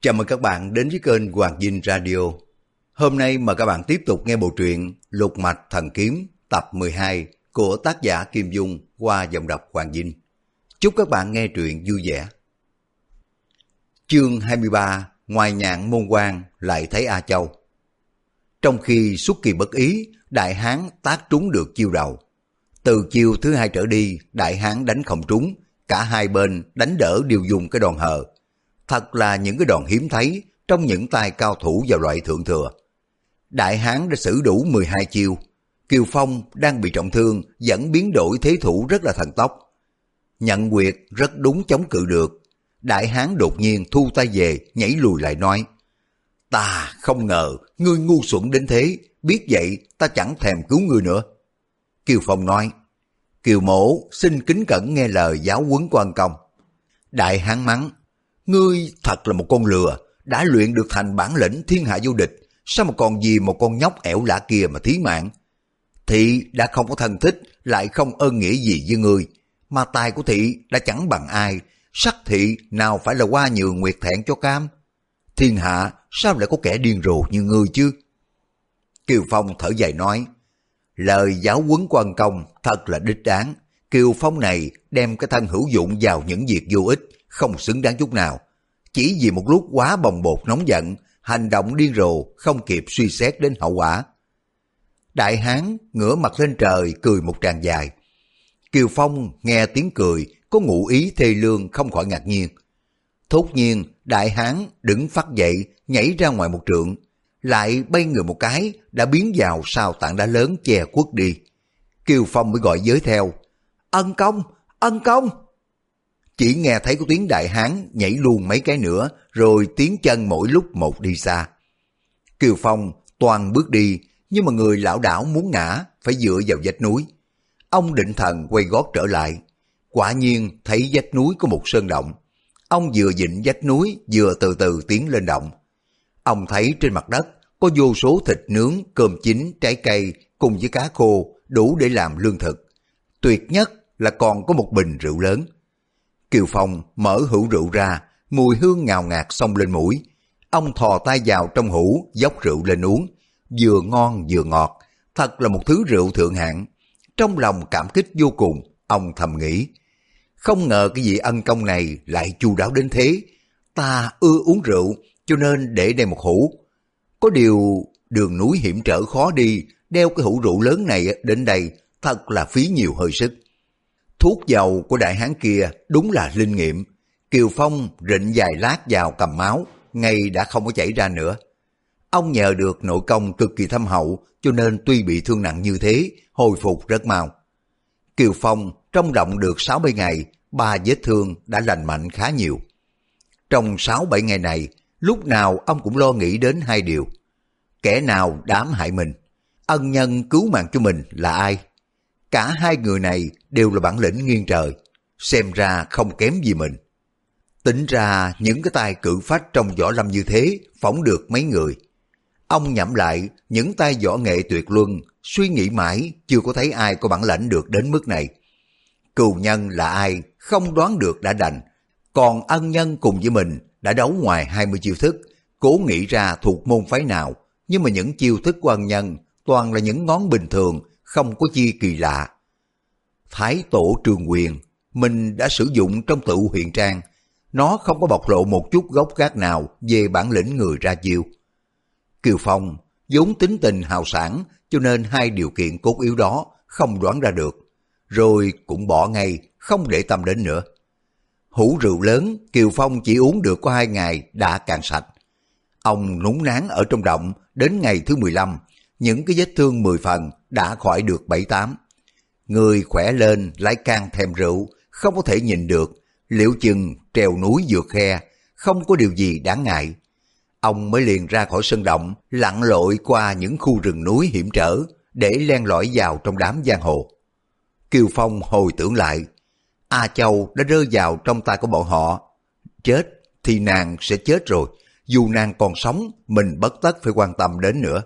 Chào mừng các bạn đến với kênh Hoàng Dinh Radio. Hôm nay mời các bạn tiếp tục nghe bộ truyện Lục Mạch Thần Kiếm tập 12 của tác giả Kim Dung qua dòng đọc Hoàng Dinh. Chúc các bạn nghe truyện vui vẻ. Chương 23 Ngoài nhạn môn quan lại thấy A Châu. Trong khi xuất kỳ bất ý, Đại Hán tác trúng được chiêu đầu. Từ chiêu thứ hai trở đi, Đại Hán đánh không trúng, cả hai bên đánh đỡ đều dùng cái đòn hờ. Thật là những cái đòn hiếm thấy trong những tay cao thủ vào loại thượng thừa. Đại Hán đã xử đủ 12 chiêu. Kiều Phong đang bị trọng thương vẫn biến đổi thế thủ rất là thần tốc. Nhận quyệt rất đúng chống cự được. Đại Hán đột nhiên thu tay về nhảy lùi lại nói Ta không ngờ ngươi ngu xuẩn đến thế, biết vậy ta chẳng thèm cứu ngươi nữa. Kiều Phong nói Kiều mổ xin kính cẩn nghe lời giáo huấn quan công. Đại hán mắng, ngươi thật là một con lừa, đã luyện được thành bản lĩnh thiên hạ vô địch, sao mà còn gì một con nhóc ẻo lạ kia mà thí mạng. Thị đã không có thân thích, lại không ơn nghĩa gì với ngươi, mà tài của thị đã chẳng bằng ai, sắc thị nào phải là qua nhường nguyệt thẹn cho cam. Thiên hạ sao lại có kẻ điên rồ như ngươi chứ? Kiều Phong thở dài nói, Lời giáo huấn quan công thật là đích đáng. Kiều Phong này đem cái thân hữu dụng vào những việc vô ích, không xứng đáng chút nào. Chỉ vì một lúc quá bồng bột nóng giận, hành động điên rồ, không kịp suy xét đến hậu quả. Đại hán ngửa mặt lên trời cười một tràng dài. Kiều Phong nghe tiếng cười, có ngụ ý thê lương không khỏi ngạc nhiên. Thốt nhiên, đại hán đứng phát dậy, nhảy ra ngoài một trượng, lại bay người một cái, đã biến vào sau tảng đá lớn che quất đi. Kiều Phong mới gọi giới theo, ân công, ân công. Chỉ nghe thấy có tiếng đại hán nhảy luôn mấy cái nữa, rồi tiếng chân mỗi lúc một đi xa. Kiều Phong toàn bước đi, nhưng mà người lão đảo muốn ngã, phải dựa vào vách núi. Ông định thần quay gót trở lại. Quả nhiên thấy vách núi có một sơn động. Ông vừa dịnh vách núi, vừa từ từ tiến lên động. Ông thấy trên mặt đất có vô số thịt nướng, cơm chín, trái cây cùng với cá khô đủ để làm lương thực. Tuyệt nhất là còn có một bình rượu lớn. Kiều Phong mở hũ rượu ra, mùi hương ngào ngạt xông lên mũi. Ông thò tay vào trong hũ, dốc rượu lên uống. Vừa ngon vừa ngọt, thật là một thứ rượu thượng hạng. Trong lòng cảm kích vô cùng, ông thầm nghĩ. Không ngờ cái vị ân công này lại chu đáo đến thế. Ta ưa uống rượu, cho nên để đây một hũ. Có điều đường núi hiểm trở khó đi, đeo cái hũ rượu lớn này đến đây thật là phí nhiều hơi sức. Thuốc dầu của đại hán kia đúng là linh nghiệm. Kiều Phong rịnh dài lát vào cầm máu, ngay đã không có chảy ra nữa. Ông nhờ được nội công cực kỳ thâm hậu, cho nên tuy bị thương nặng như thế, hồi phục rất mau. Kiều Phong trong động được 60 ngày, ba vết thương đã lành mạnh khá nhiều. Trong 6-7 ngày này, lúc nào ông cũng lo nghĩ đến hai điều. Kẻ nào đám hại mình, ân nhân cứu mạng cho mình là ai? Cả hai người này đều là bản lĩnh nghiêng trời, xem ra không kém gì mình. Tính ra những cái tay cử phách trong võ lâm như thế phóng được mấy người. Ông nhẩm lại những tay võ nghệ tuyệt luân, suy nghĩ mãi chưa có thấy ai có bản lãnh được đến mức này. Cừu nhân là ai, không đoán được đã đành. Còn ân nhân cùng với mình đã đấu ngoài 20 chiêu thức, cố nghĩ ra thuộc môn phái nào, nhưng mà những chiêu thức của ân nhân toàn là những ngón bình thường, không có chi kỳ lạ. Thái tổ trường quyền, mình đã sử dụng trong tự huyền trang, nó không có bộc lộ một chút gốc gác nào về bản lĩnh người ra chiêu. Kiều Phong vốn tính tình hào sản cho nên hai điều kiện cốt yếu đó không đoán ra được, rồi cũng bỏ ngay, không để tâm đến nữa. Hũ rượu lớn, Kiều Phong chỉ uống được có hai ngày đã cạn sạch. Ông núng nán ở trong động đến ngày thứ 15, những cái vết thương 10 phần đã khỏi được 7-8. Người khỏe lên lại càng thèm rượu, không có thể nhìn được, liệu chừng trèo núi vượt khe, không có điều gì đáng ngại. Ông mới liền ra khỏi sân động, lặn lội qua những khu rừng núi hiểm trở, để len lỏi vào trong đám giang hồ. Kiều Phong hồi tưởng lại, A Châu đã rơi vào trong tay của bọn họ. Chết thì nàng sẽ chết rồi, dù nàng còn sống, mình bất tất phải quan tâm đến nữa.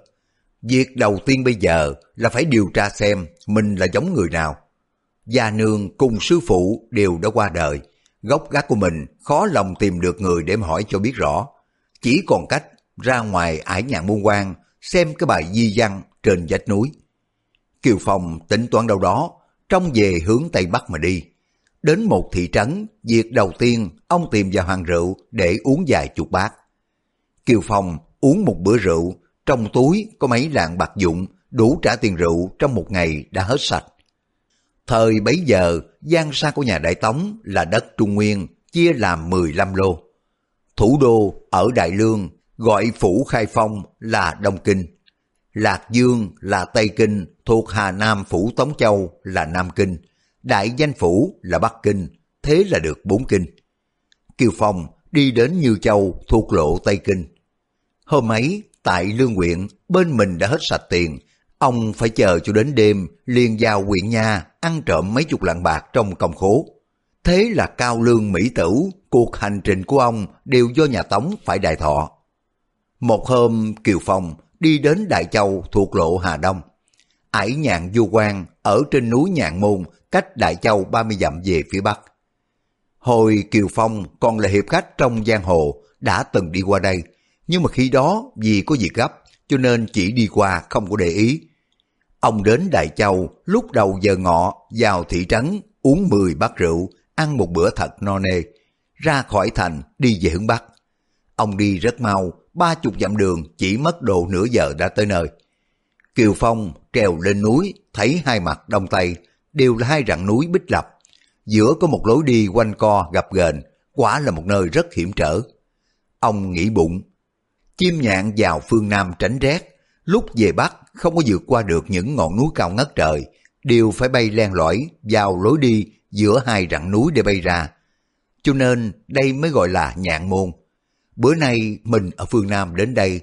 Việc đầu tiên bây giờ là phải điều tra xem mình là giống người nào. Gia nương cùng sư phụ đều đã qua đời, gốc gác của mình khó lòng tìm được người để mà hỏi cho biết rõ. chỉ còn cách ra ngoài ải nhạn môn quan xem cái bài di văn trên vách núi. Kiều Phong tính toán đâu đó, trong về hướng Tây Bắc mà đi. Đến một thị trấn, việc đầu tiên ông tìm vào hàng rượu để uống vài chục bát. Kiều Phong uống một bữa rượu, trong túi có mấy lạng bạc dụng, đủ trả tiền rượu trong một ngày đã hết sạch. Thời bấy giờ, gian sa của nhà Đại Tống là đất Trung Nguyên, chia làm 15 lô. Thủ đô ở Đại Lương gọi phủ Khai Phong là Đông Kinh. Lạc Dương là Tây Kinh, thuộc Hà Nam phủ Tống Châu là Nam Kinh. Đại danh phủ là Bắc Kinh, thế là được bốn kinh. Kiều Phong đi đến Như Châu thuộc lộ Tây Kinh. Hôm ấy, tại Lương huyện, bên mình đã hết sạch tiền, ông phải chờ cho đến đêm liền vào huyện nha ăn trộm mấy chục lạng bạc trong công khố. Thế là cao lương mỹ tử, cuộc hành trình của ông đều do nhà Tống phải đại thọ. Một hôm Kiều Phong đi đến Đại Châu thuộc lộ Hà Đông. Ải nhạn du quan ở trên núi Nhạn Môn cách Đại Châu 30 dặm về phía Bắc. Hồi Kiều Phong còn là hiệp khách trong giang hồ đã từng đi qua đây, nhưng mà khi đó vì có việc gấp cho nên chỉ đi qua không có để ý. Ông đến Đại Châu lúc đầu giờ ngọ vào thị trấn uống 10 bát rượu, ăn một bữa thật no nê, ra khỏi thành đi về hướng Bắc. Ông đi rất mau, ba chục dặm đường chỉ mất độ nửa giờ đã tới nơi. Kiều Phong trèo lên núi, thấy hai mặt đông tây, đều là hai rặng núi bích lập. Giữa có một lối đi quanh co gặp ghềnh, quả là một nơi rất hiểm trở. Ông nghĩ bụng, chim nhạn vào phương Nam tránh rét, lúc về Bắc không có vượt qua được những ngọn núi cao ngất trời, đều phải bay len lỏi vào lối đi giữa hai rặng núi để bay ra. Cho nên đây mới gọi là nhạn môn. Bữa nay mình ở phương Nam đến đây,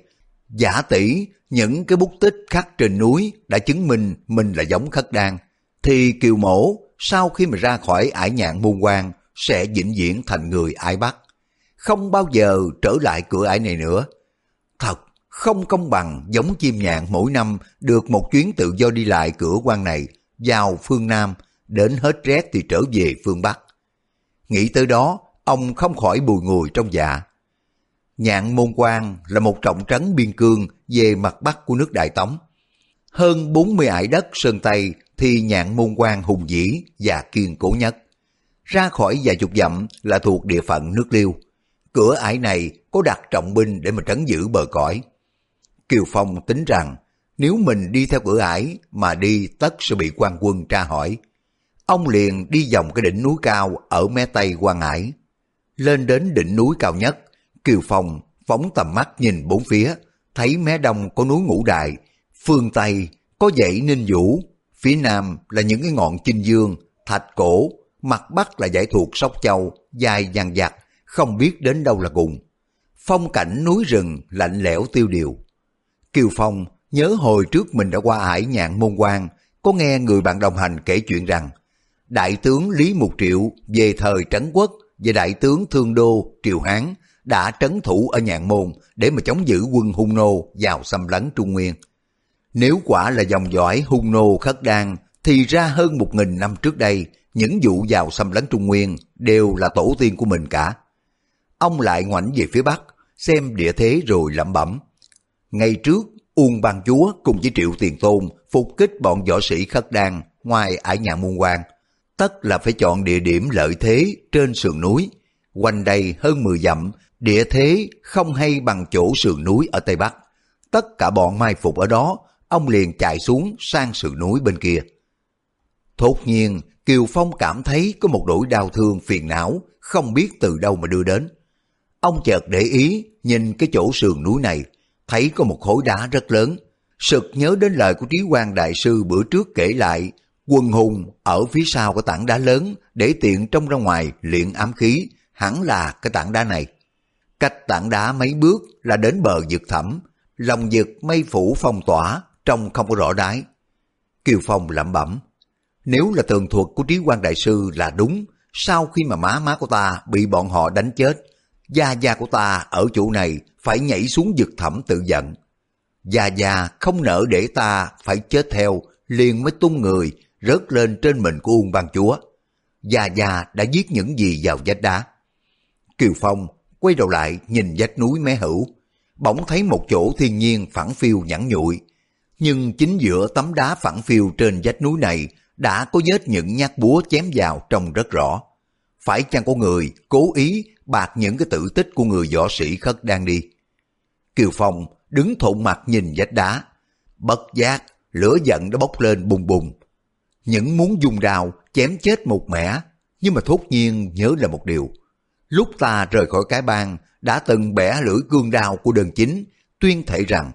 giả tỷ những cái bút tích khắc trên núi đã chứng minh mình là giống khất đan, thì kiều mổ sau khi mà ra khỏi ải nhạn môn quan sẽ vĩnh viễn thành người ải bắc. Không bao giờ trở lại cửa ải này nữa. Thật không công bằng giống chim nhạn mỗi năm được một chuyến tự do đi lại cửa quan này vào phương Nam, đến hết rét thì trở về phương Bắc. Nghĩ tới đó, ông không khỏi bùi ngùi trong dạ. Nhạn Môn Quan là một trọng trấn biên cương về mặt bắc của nước Đại Tống. Hơn 40 ải đất Sơn Tây thì Nhạn Môn Quan hùng dĩ và kiên cố nhất. Ra khỏi vài chục dặm là thuộc địa phận nước Liêu. Cửa ải này có đặt trọng binh để mà trấn giữ bờ cõi. Kiều Phong tính rằng nếu mình đi theo cửa ải mà đi tất sẽ bị quan quân tra hỏi. Ông liền đi vòng cái đỉnh núi cao ở mé tây quan ải. Lên đến đỉnh núi cao nhất, Kiều Phong phóng tầm mắt nhìn bốn phía, thấy mé đông có núi Ngũ Đại, phương Tây có dãy Ninh Vũ, phía nam là những cái ngọn Chinh Dương, Thạch Cổ, mặt bắc là dãy thuộc Sóc Châu, dài dằng dặc, không biết đến đâu là cùng. Phong cảnh núi rừng lạnh lẽo tiêu điều. Kiều Phong nhớ hồi trước mình đã qua hải nhạn môn quan, có nghe người bạn đồng hành kể chuyện rằng Đại tướng Lý Mục Triệu về thời Trấn Quốc và Đại tướng Thương Đô Triều Hán đã trấn thủ ở nhạn môn để mà chống giữ quân hung nô vào xâm lấn Trung Nguyên. Nếu quả là dòng dõi hung nô khất đan thì ra hơn một nghìn năm trước đây những vụ vào xâm lấn Trung Nguyên đều là tổ tiên của mình cả. Ông lại ngoảnh về phía Bắc xem địa thế rồi lẩm bẩm. Ngày trước Uông Ban Chúa cùng với Triệu Tiền Tôn phục kích bọn võ sĩ khất đan ngoài ải nhà môn quan. Tất là phải chọn địa điểm lợi thế trên sườn núi. Quanh đây hơn 10 dặm, địa thế không hay bằng chỗ sườn núi ở Tây Bắc. Tất cả bọn mai phục ở đó, ông liền chạy xuống sang sườn núi bên kia. Thốt nhiên, Kiều Phong cảm thấy có một nỗi đau thương phiền não, không biết từ đâu mà đưa đến. Ông chợt để ý, nhìn cái chỗ sườn núi này, thấy có một khối đá rất lớn. Sực nhớ đến lời của Trí quan Đại Sư bữa trước kể lại, quân hùng ở phía sau cái tảng đá lớn để tiện trong ra ngoài luyện ám khí, hẳn là cái tảng đá này. Cách tảng đá mấy bước là đến bờ vực thẳm, lòng vực mây phủ phong tỏa, trông không có rõ đái Kiều Phong lẩm bẩm, nếu là tường thuật của Trí quan Đại Sư là đúng, sau khi mà má má của ta bị bọn họ đánh chết, gia gia của ta ở chỗ này phải nhảy xuống vực thẳm tự giận. Gia Gia không nỡ để ta phải chết theo, liền mới tung người, rớt lên trên mình của Uông Ban Chúa. Gia Gia đã giết những gì vào vách đá. Kiều Phong quay đầu lại nhìn vách núi mé hữu. bỗng thấy một chỗ thiên nhiên phẳng phiêu nhẵn nhụi. Nhưng chính giữa tấm đá phẳng phiêu trên vách núi này đã có vết những nhát búa chém vào trông rất rõ. Phải chăng có người cố ý bạc những cái tử tích của người võ sĩ khất đang đi? Kiều Phong đứng thộn mặt nhìn vách đá. Bất giác, lửa giận đã bốc lên bùng bùng. Những muốn dùng đào chém chết một mẻ, nhưng mà thốt nhiên nhớ là một điều. Lúc ta rời khỏi cái bang, đã từng bẻ lưỡi cương đao của đường chính, tuyên thệ rằng,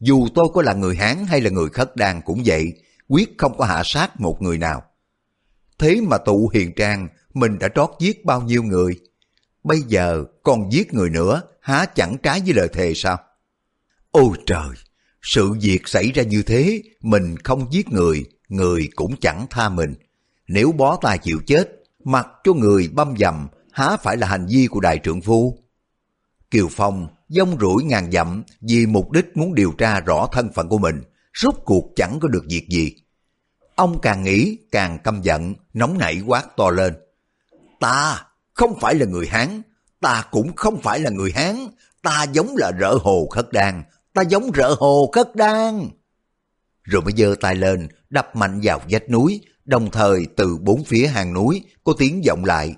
dù tôi có là người Hán hay là người khất đàn cũng vậy, quyết không có hạ sát một người nào. Thế mà tụ hiền trang, mình đã trót giết bao nhiêu người? Bây giờ còn giết người nữa, há chẳng trái với lời thề sao? Ôi trời! Sự việc xảy ra như thế, mình không giết người, người cũng chẳng tha mình. Nếu bó tay chịu chết, mặc cho người băm dầm, há phải là hành vi của đại trưởng phu? Kiều Phong dông rủi ngàn dặm vì mục đích muốn điều tra rõ thân phận của mình, rốt cuộc chẳng có được việc gì. Ông càng nghĩ càng căm giận, nóng nảy quát to lên. Ta không phải là người Hán, ta cũng không phải là người Hán, ta giống là rỡ hồ khất đan, ta giống rỡ hồ khất đan. Rồi mới giơ tay lên, đập mạnh vào vách núi, đồng thời từ bốn phía hàng núi có tiếng vọng lại.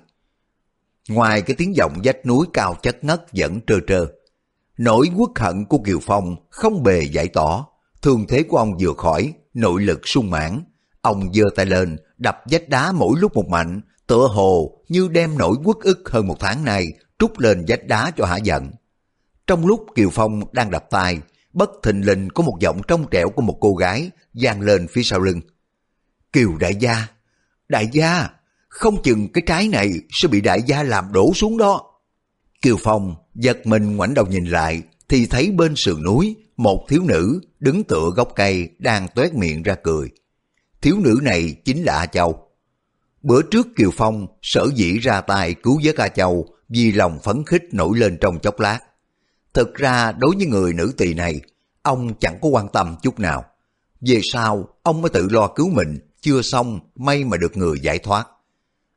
Ngoài cái tiếng vọng vách núi cao chất ngất vẫn trơ trơ. Nỗi quốc hận của Kiều Phong không bề giải tỏ, thương thế của ông vừa khỏi, nội lực sung mãn. Ông giơ tay lên, đập vách đá mỗi lúc một mạnh, tựa hồ như đem nỗi quốc ức hơn một tháng này trút lên vách đá cho hả giận. Trong lúc Kiều Phong đang đập tay, bất thình lình có một giọng trong trẻo của một cô gái vang lên phía sau lưng. Kiều đại gia, đại gia, không chừng cái trái này sẽ bị đại gia làm đổ xuống đó. Kiều Phong giật mình ngoảnh đầu nhìn lại thì thấy bên sườn núi một thiếu nữ đứng tựa gốc cây đang toét miệng ra cười. Thiếu nữ này chính là A Châu. Bữa trước Kiều Phong sở dĩ ra tay cứu với A Châu vì lòng phấn khích nổi lên trong chốc lát. Thực ra đối với người nữ tỳ này, ông chẳng có quan tâm chút nào. Về sau, ông mới tự lo cứu mình, chưa xong may mà được người giải thoát.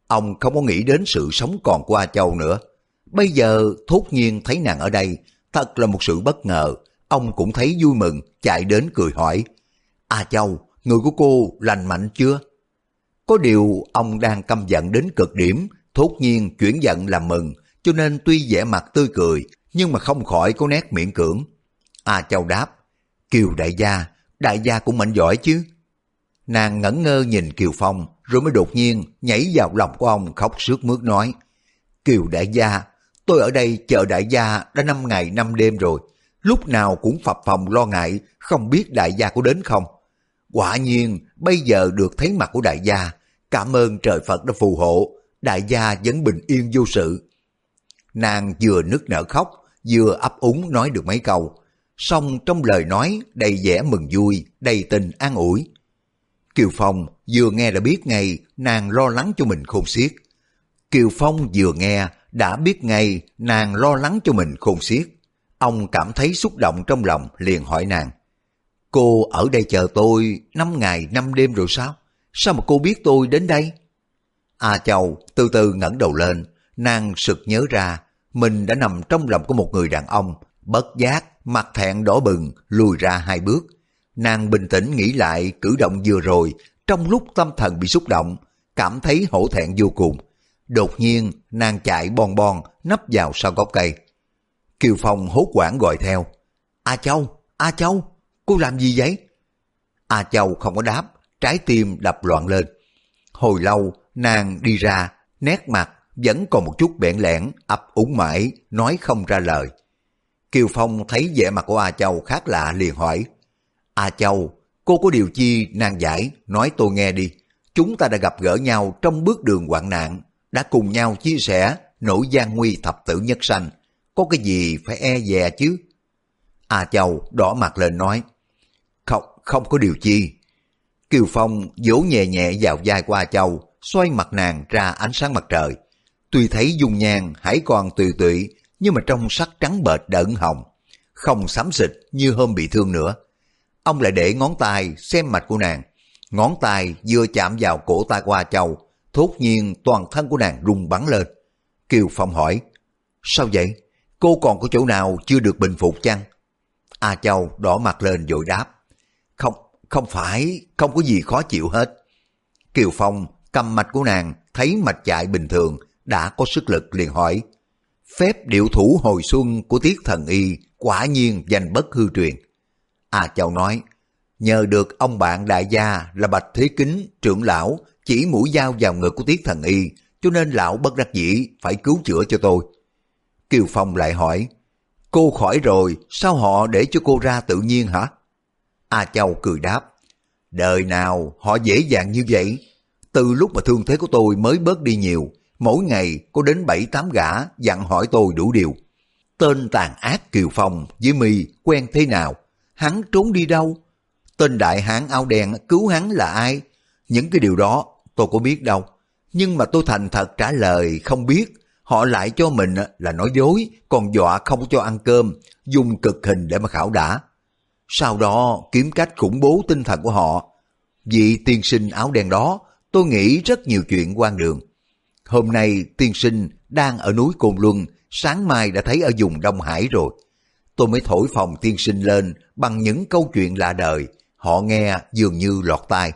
Ông không có nghĩ đến sự sống còn của A Châu nữa. Bây giờ thốt nhiên thấy nàng ở đây, thật là một sự bất ngờ. Ông cũng thấy vui mừng, chạy đến cười hỏi. A Châu, người của cô lành mạnh chưa? Có điều ông đang căm giận đến cực điểm, thốt nhiên chuyển giận làm mừng, cho nên tuy vẻ mặt tươi cười, nhưng mà không khỏi có nét miễn cưỡng. A Châu đáp, Kiều đại gia, đại gia cũng mạnh giỏi chứ. Nàng ngẩn ngơ nhìn Kiều Phong, rồi mới đột nhiên nhảy vào lòng của ông khóc sướt mướt nói, Kiều đại gia, tôi ở đây chờ đại gia đã năm ngày năm đêm rồi, lúc nào cũng phập phòng lo ngại, không biết đại gia có đến không. Quả nhiên, bây giờ được thấy mặt của đại gia, cảm ơn trời Phật đã phù hộ, đại gia vẫn bình yên vô sự. Nàng vừa nức nở khóc, vừa ấp úng nói được mấy câu, song trong lời nói đầy vẻ mừng vui, đầy tình an ủi. Kiều Phong vừa nghe đã biết ngay nàng lo lắng cho mình khôn xiết. Kiều Phong vừa nghe đã biết ngay nàng lo lắng cho mình khôn xiết. Ông cảm thấy xúc động trong lòng liền hỏi nàng. Cô ở đây chờ tôi năm ngày năm đêm rồi sao? Sao mà cô biết tôi đến đây? A Châu từ từ ngẩng đầu lên, nàng sực nhớ ra mình đã nằm trong lòng của một người đàn ông, bất giác, mặt thẹn đỏ bừng, lùi ra hai bước. Nàng bình tĩnh nghĩ lại cử động vừa rồi, trong lúc tâm thần bị xúc động, cảm thấy hổ thẹn vô cùng. Đột nhiên, nàng chạy bon bon, nấp vào sau gốc cây. Kiều Phong hốt quảng gọi theo. A Châu, A Châu, cô làm gì vậy? A Châu không có đáp, trái tim đập loạn lên. Hồi lâu, nàng đi ra, nét mặt vẫn còn một chút bẽn lẽn, ấp úng mãi, nói không ra lời. Kiều Phong thấy vẻ mặt của A Châu khác lạ liền hỏi, A Châu, cô có điều chi nàng giải, nói tôi nghe đi. Chúng ta đã gặp gỡ nhau trong bước đường hoạn nạn, đã cùng nhau chia sẻ nỗi gian nguy thập tử nhất sanh. Có cái gì phải e dè chứ? A Châu đỏ mặt lên nói, không, không có điều chi. Kiều Phong vỗ nhẹ nhẹ vào vai qua Châu, xoay mặt nàng ra ánh sáng mặt trời. Tuy thấy dung nhan hãy còn tùy tụy, nhưng mà trong sắc trắng bệch đợn hồng, không xám xịt như hôm bị thương nữa. Ông lại để ngón tay xem mạch của nàng. Ngón tay vừa chạm vào cổ tay qua châu, thốt nhiên toàn thân của nàng rung bắn lên. Kiều Phong hỏi, sao vậy? Cô còn có chỗ nào chưa được bình phục chăng? A Châu đỏ mặt lên rồi đáp. Không, phải, không có gì khó chịu hết. Kiều Phong cầm mạch của nàng, thấy mạch chạy bình thường, đã có sức lực liền hỏi. Phép điệu thủ hồi xuân của tiết thần y quả nhiên danh bất hư truyền. A Châu nói, nhờ được ông bạn đại gia là Bạch Thế Kính, trưởng lão, chỉ mũi dao vào ngực của tiết thần y, cho nên lão bất đắc dĩ phải cứu chữa cho tôi. Kiều Phong lại hỏi, cô khỏi rồi, sao họ để cho cô ra tự nhiên hả? A Châu cười đáp, đời nào họ dễ dàng như vậy? Từ lúc mà thương thế của tôi mới bớt đi nhiều, mỗi ngày có đến bảy tám gã dặn hỏi tôi đủ điều. Tên tàn ác Kiều Phong với mi quen thế nào? Hắn trốn đi đâu? Tên đại hán áo đen cứu hắn là ai? Những cái điều đó tôi có biết đâu. Nhưng mà tôi thành thật trả lời không biết. Họ lại cho mình là nói dối, còn dọa không cho ăn cơm, dùng cực hình để mà khảo đả. Sau đó kiếm cách khủng bố tinh thần của họ. Vị tiên sinh áo đen đó, tôi nghĩ rất nhiều chuyện quan đường. Hôm nay tiên sinh đang ở núi Cồn Luân, sáng mai đã thấy ở vùng Đông Hải rồi. Tôi mới thổi phòng tiên sinh lên bằng những câu chuyện lạ đời, họ nghe dường như lọt tai.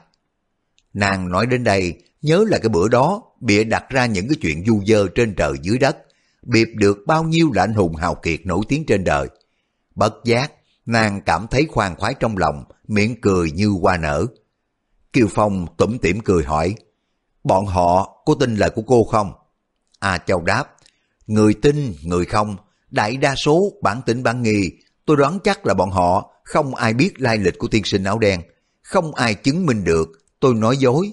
Nàng nói đến đây, nhớ là cái bữa đó bịa đặt ra những cái chuyện du dơ trên trời dưới đất, biệp được bao nhiêu là anh hùng hào kiệt nổi tiếng trên đời. Bất giác, nàng cảm thấy khoan khoái trong lòng, miệng cười như hoa nở. Kiều Phong tủm tỉm cười hỏi, bọn họ có tin lời của cô không? A Châu đáp, người tin, người không, đại đa số bản tính bản nghi, tôi đoán chắc là bọn họ không ai biết lai lịch của tiên sinh áo đen, không ai chứng minh được, tôi nói dối.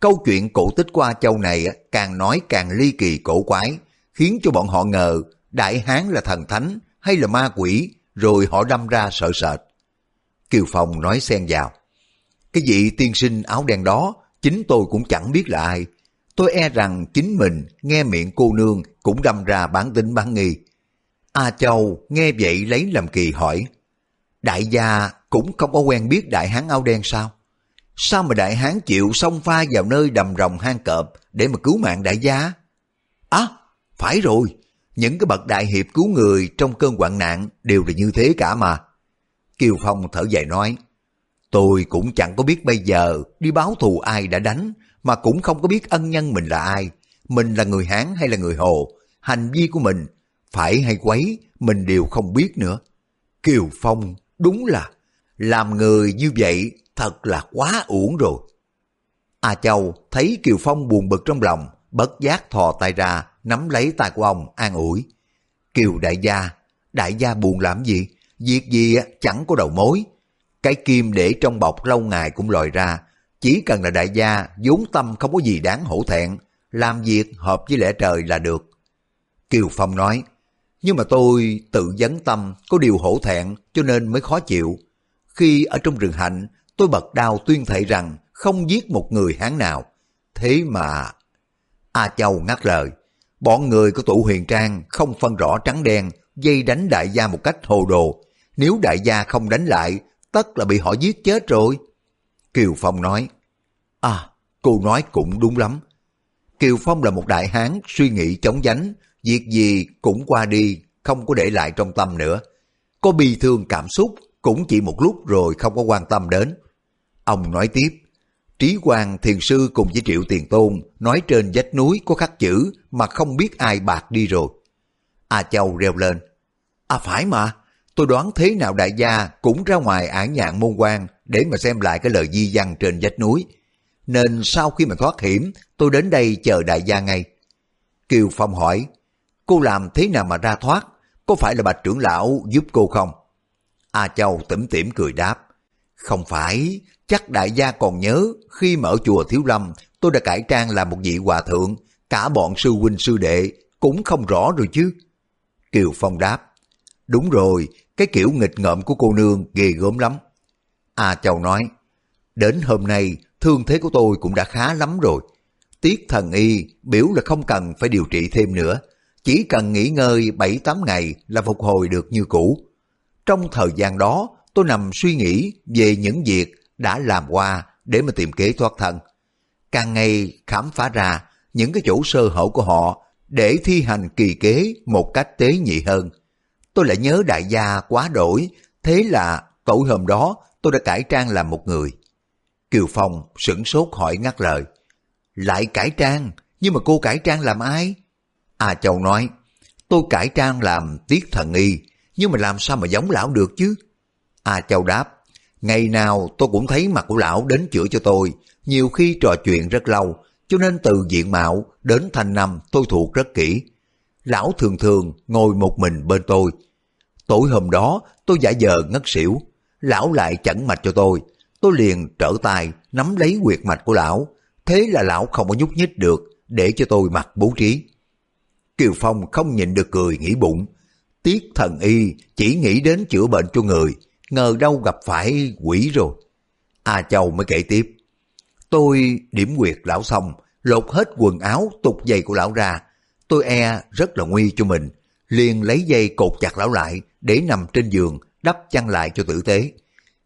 Câu chuyện cổ tích qua châu này càng nói càng ly kỳ cổ quái, khiến cho bọn họ ngờ Đại Hán là thần thánh hay là ma quỷ, rồi họ đâm ra sợ sệt. Kiều Phong nói xen vào. Cái vị tiên sinh áo đen đó, chính tôi cũng chẳng biết là ai. Tôi e rằng chính mình nghe miệng cô nương cũng đâm ra bản tính bán nghi. A Châu nghe vậy lấy làm kỳ hỏi. Đại gia cũng không có quen biết đại hán áo đen sao? Sao mà đại hán chịu xông pha vào nơi đầm rồng hang cọp để mà cứu mạng đại gia? À, phải rồi, những cái bậc đại hiệp cứu người trong cơn hoạn nạn đều là như thế cả mà. Kiều Phong thở dài nói, tôi cũng chẳng có biết bây giờ đi báo thù ai đã đánh, mà cũng không có biết ân nhân mình là ai, mình là người Hán hay là người Hồ, hành vi của mình, phải hay quấy, mình đều không biết nữa. Kiều Phong đúng là, làm người như vậy thật là quá uổng rồi. A Châu thấy Kiều Phong buồn bực trong lòng, bất giác thò tay ra, nắm lấy tay của ông, an ủi. Kiều đại gia, đại gia buồn làm gì? Việc gì chẳng có đầu mối. Cái kim để trong bọc lâu ngày cũng lòi ra, chỉ cần là đại gia vốn tâm không có gì đáng hổ thẹn, làm việc hợp với lẽ trời là được. Kiều Phong nói, nhưng mà tôi tự vấn tâm có điều hổ thẹn cho nên mới khó chịu. Khi ở trong rừng hạnh, tôi bật đao tuyên thệ rằng không giết một người Hán nào. Thế mà... A Châu ngắt lời, bọn người của tụ huyền trang không phân rõ trắng đen, dây đánh đại gia một cách hồ đồ. Nếu đại gia không đánh lại, tất là bị họ giết chết rồi. Kiều Phong nói, À, cô nói cũng đúng lắm. Kiều Phong là một đại hán suy nghĩ chống dánh, việc gì cũng qua đi, không có để lại trong tâm nữa. Có bi thương cảm xúc cũng chỉ một lúc rồi không có quan tâm đến. Ông nói tiếp, Trí Quang Thiền Sư cùng với Triệu Tiền Tôn nói trên vách núi có khắc chữ mà không biết ai bạc đi rồi. A Châu reo lên, À phải mà, tôi đoán thế nào đại gia cũng ra ngoài ải nhạn môn quan để mà xem lại cái lời di văn trên vách núi. Nên sau khi mà thoát hiểm, tôi đến đây chờ đại gia ngay. Kiều Phong hỏi, cô làm thế nào mà ra thoát? Có phải là bạch trưởng lão giúp cô không? A Châu tủm tỉm cười đáp, không phải, chắc đại gia còn nhớ khi mở chùa Thiếu Lâm, tôi đã cải trang làm một vị hòa thượng, cả bọn sư huynh sư đệ cũng không rõ rồi chứ. Kiều Phong đáp, đúng rồi, cái kiểu nghịch ngợm của cô nương ghê gớm lắm. A Châu nói, đến hôm nay thương thế của tôi cũng đã khá lắm rồi. Tiết thần y biểu là không cần phải điều trị thêm nữa, chỉ cần nghỉ ngơi 7-8 ngày là phục hồi được như cũ. Trong thời gian đó, tôi nằm suy nghĩ về những việc đã làm qua để mà tìm kế thoát thân. Càng ngày khám phá ra những cái chỗ sơ hở của họ để thi hành kỳ kế một cách tế nhị hơn. Tôi lại nhớ đại gia quá đổi, Thế là tối hôm đó tôi đã cải trang làm một người. Kiều Phong sửng sốt hỏi ngắt lời. Lại cải trang, nhưng mà cô cải trang làm ai? A à, Châu nói, tôi cải trang làm tiết thần y, nhưng mà làm sao mà giống lão được chứ? A Châu đáp, ngày nào tôi cũng thấy mặt của lão đến chữa cho tôi, nhiều khi trò chuyện rất lâu, cho nên từ diện mạo đến thanh năm tôi thuộc rất kỹ. Lão thường thường ngồi một mình bên tôi. Tối hôm đó tôi giả giờ ngất xỉu, lão lại chẩn mạch cho tôi. Tôi liền trở tay nắm lấy quyệt mạch của lão, thế là lão không có nhúc nhích được để cho tôi mặc bố trí. Kiều Phong không nhịn được cười nghĩ bụng, tiết thần y chỉ nghĩ đến chữa bệnh cho người, ngờ đâu gặp phải quỷ rồi. A Châu mới kể tiếp, tôi điểm quyệt lão xong, lột hết quần áo tục giày của lão ra, tôi e rất là nguy cho mình, liền lấy dây cột chặt lão lại để nằm trên giường đắp chăn lại cho tử tế.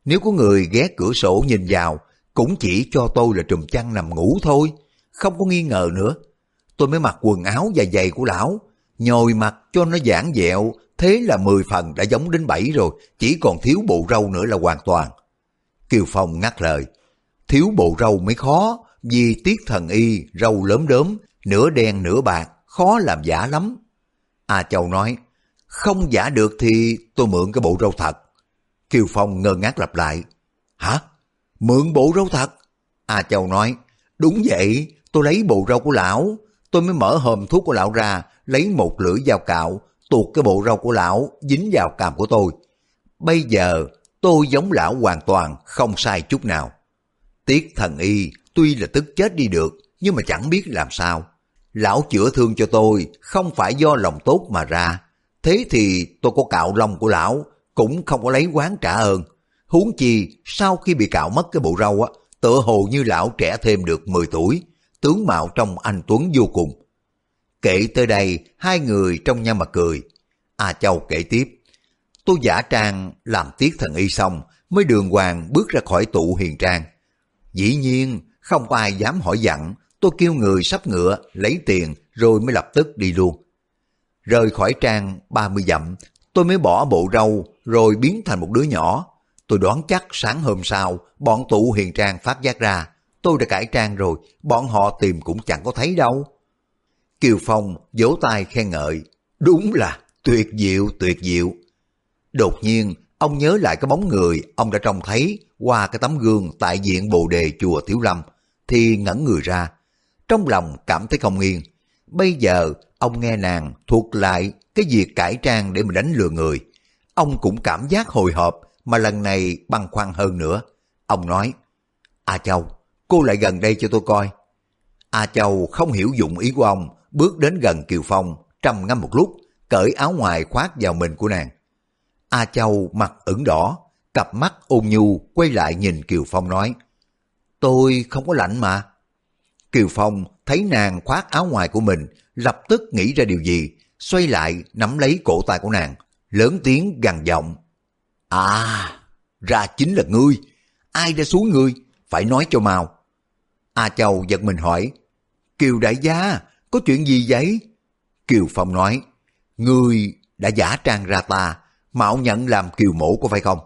Nếu có người ghé cửa sổ nhìn vào, cũng chỉ cho tôi là trùm chăn nằm ngủ thôi, không có nghi ngờ nữa. Tôi mới mặc quần áo và giày của lão, nhồi mặt cho nó giãn dẹo, thế là 10 phần đã giống đến 7 rồi, chỉ còn thiếu bộ râu nữa là hoàn toàn. Kiều Phong ngắt lời, thiếu bộ râu mới khó, vì tiết thần y, râu lớn đớm nửa đen nửa bạc, khó làm giả lắm. A Châu nói, không giả được thì tôi mượn cái bộ râu thật. Kiều Phong ngơ ngác lặp lại, hả? Mượn bộ râu thật? A Châu nói, đúng vậy, tôi lấy bộ râu của lão, tôi mới mở hòm thuốc của lão ra, lấy một lưỡi dao cạo, tuột cái bộ râu của lão dính vào cằm của tôi. Bây giờ tôi giống lão hoàn toàn không sai chút nào. Tiết thần y tuy là tức chết đi được, nhưng mà chẳng biết làm sao. Lão chữa thương cho tôi không phải do lòng tốt mà ra. Thế thì tôi có cạo lông của lão, cũng không có lấy quán trả ơn. Huống chi, sau khi bị cạo mất cái bộ râu á, tựa hồ như lão trẻ thêm được 10 tuổi, tướng mạo trong anh Tuấn vô cùng. Kể tới đây, hai người trong nhau mà cười. A Châu kể tiếp, tôi giả trang làm tiết thần y xong, mới đường hoàng bước ra khỏi tụ hiền trang. Dĩ nhiên, không có ai dám hỏi dặn, tôi kêu người sắp ngựa, lấy tiền, rồi mới lập tức đi luôn. Rời khỏi trang 30 dặm, tôi mới bỏ bộ râu, rồi biến thành một đứa nhỏ. Tôi đoán chắc sáng hôm sau, bọn tụ hiền trang phát giác ra, tôi đã cải trang rồi, bọn họ tìm cũng chẳng có thấy đâu. Kiều Phong vỗ tay khen ngợi, đúng là tuyệt diệu tuyệt diệu. Đột nhiên, ông nhớ lại cái bóng người ông đã trông thấy qua cái tấm gương tại diện bồ đề chùa Thiếu Lâm, thì ngẩn người ra. Trong lòng cảm thấy không yên. Bây giờ, ông nghe nàng thuộc lại cái việc cải trang để mà đánh lừa người. Ông cũng cảm giác hồi hộp, mà lần này băn khoăn hơn nữa. Ông nói, A Châu, cô lại gần đây cho tôi coi. A Châu không hiểu dụng ý của ông, bước đến gần Kiều Phong, trầm ngâm một lúc, cởi áo ngoài khoác vào mình của nàng. A Châu mặt ửng đỏ, cặp mắt ôn nhu quay lại nhìn Kiều Phong nói, Tôi không có lạnh mà. Kiều Phong thấy nàng khoác áo ngoài của mình, lập tức nghĩ ra điều gì, xoay lại nắm lấy cổ tay của nàng, lớn tiếng gằn giọng. À, ra chính là ngươi, ai đã xuống ngươi, phải nói cho mau. A Châu giật mình hỏi, Kiều đại gia, có chuyện gì vậy? Kiều Phong nói, Ngươi đã giả trang ra ta, mạo nhận làm kiều mổ có phải không?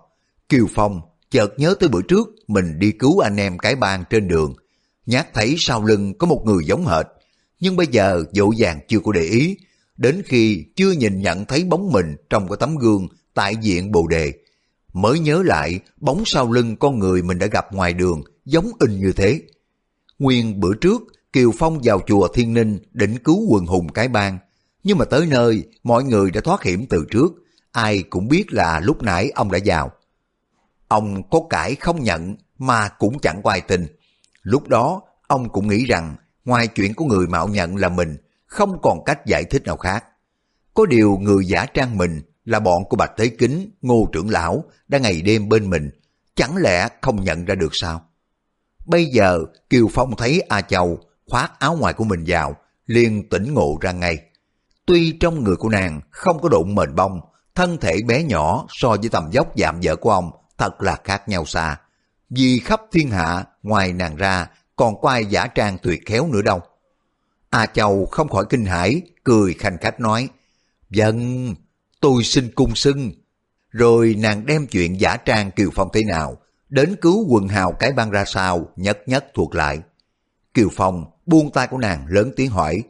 Kiều Phong chợt nhớ tới bữa trước mình đi cứu anh em cái bang trên đường. Nhát thấy sau lưng có một người giống hệt, nhưng bây giờ dỗ dàng chưa có để ý. Đến khi chưa nhìn nhận thấy bóng mình trong cái tấm gương tại diện bồ đề, mới nhớ lại bóng sau lưng con người mình đã gặp ngoài đường giống in như thế. Nguyên bữa trước, Kiều Phong vào chùa Thiên Ninh định cứu quần hùng cái bang, nhưng mà tới nơi, mọi người đã thoát hiểm từ trước, ai cũng biết là lúc nãy ông đã vào. Ông có cãi không nhận mà cũng chẳng quay tin. Lúc đó, ông cũng nghĩ rằng ngoài chuyện của người mạo nhận là mình, không còn cách giải thích nào khác. Có điều người giả trang mình là bọn của Bạch Thế Kính, Ngô Trưởng Lão đã ngày đêm bên mình, chẳng lẽ không nhận ra được sao? Bây giờ Kiều Phong thấy A Châu khoác áo ngoài của mình vào, liền tỉnh ngộ ra ngay. Tuy trong người của nàng không có đụng mền bông, thân thể bé nhỏ so với tầm dốc giảm dở của ông thật là khác nhau xa. Vì khắp thiên hạ, ngoài nàng ra, còn có ai giả trang tuyệt khéo nữa đâu. A Châu không khỏi kinh hãi, cười khanh khách nói, Dân, tôi xin cung xưng. rồi nàng đem chuyện giả trang Kiều Phong thế nào, đến cứu quần hào cái băng ra sao, nhất nhất thuộc lại. Kiều Phong buông tay của nàng lớn tiếng hỏi,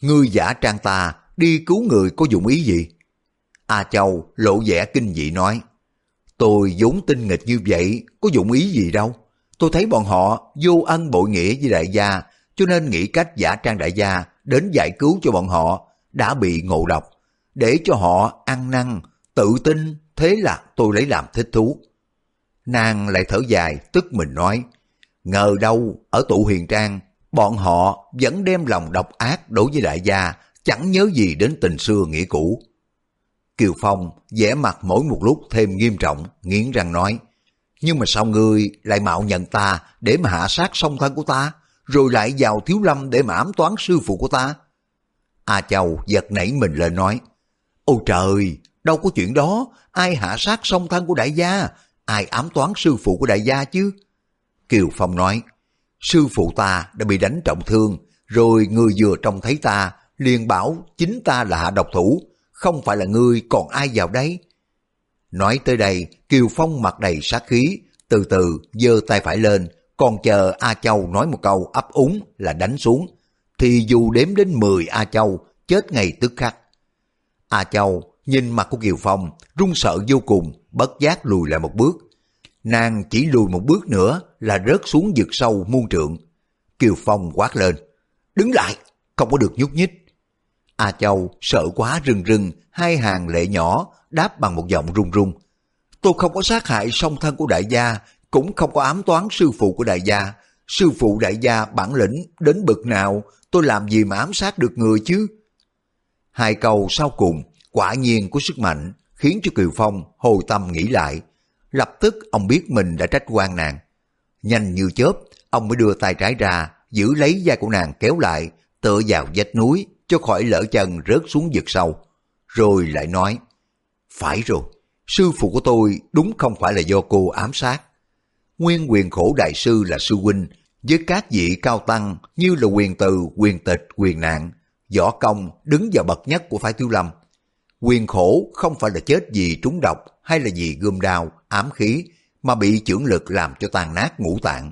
Ngươi giả trang ta đi cứu người có dụng ý gì? A Châu lộ vẻ kinh dị nói, Tôi vốn tinh nghịch như vậy, có dụng ý gì đâu. Tôi thấy bọn họ vô ân bội nghĩa với đại gia, cho nên nghĩ cách giả trang đại gia đến giải cứu cho bọn họ đã bị ngộ độc, để cho họ ăn năn, tự tin, thế là tôi lấy làm thích thú. Nàng lại thở dài, tức mình nói, ngờ đâu ở tụ huyền trang, bọn họ vẫn đem lòng độc ác đối với đại gia, chẳng nhớ gì đến tình xưa nghĩa cũ. Kiều Phong vẻ mặt mỗi một lúc thêm nghiêm trọng, nghiến răng nói, nhưng mà sao ngươi lại mạo nhận ta để mà hạ sát song thân của ta, rồi lại vào thiếu lâm để mà ám toán sư phụ của ta? A Châu giật nảy mình lên nói, Ôi trời, đâu có chuyện đó, ai hạ sát song thân của đại gia, ai ám toán sư phụ của đại gia chứ? Kiều Phong nói, sư phụ ta đã bị đánh trọng thương, rồi người vừa trông thấy ta, liền bảo chính ta là hạ độc thủ, không phải là ngươi còn ai vào đấy. Nói tới đây, Kiều Phong mặt đầy sát khí, từ từ giơ tay phải lên, còn chờ A Châu nói một câu ấp úng là đánh xuống, thì dù đếm đến 10 A Châu, chết ngay tức khắc. A Châu nhìn mặt của Kiều Phong, run sợ vô cùng, bất giác lùi lại một bước. Nàng chỉ lùi một bước nữa là rớt xuống vực sâu muôn trượng. Kiều Phong quát lên, đứng lại, không có được nhúc nhích. A Châu sợ quá rừng rừng, hai hàng lệ nhỏ đáp bằng một giọng run run. Tôi không có sát hại song thân của đại gia, cũng không có ám toán sư phụ của đại gia. Sư phụ đại gia bản lĩnh đến bực nào, tôi làm gì mà ám sát được người chứ? Hai câu sau cùng, quả nhiên có sức mạnh, khiến cho Kiều Phong hồi tâm nghĩ lại. Lập tức ông biết mình đã trách quan nàng. Nhanh như chớp, ông mới đưa tay trái ra, giữ lấy da của nàng kéo lại, tựa vào vách núi, cho khỏi lỡ chân rớt xuống vực sâu. Rồi lại nói, phải rồi, sư phụ của tôi đúng không phải là do cô ám sát. Nguyên quyền khổ đại sư là sư huynh, với các vị cao tăng như là quyền từ, quyền tịch, quyền nạn, võ công đứng vào bậc nhất của phái thiếu lâm. Quyền khổ không phải là chết vì trúng độc hay là vì gươm đao, ám khí, mà bị trưởng lực làm cho tàn nát ngũ tạng.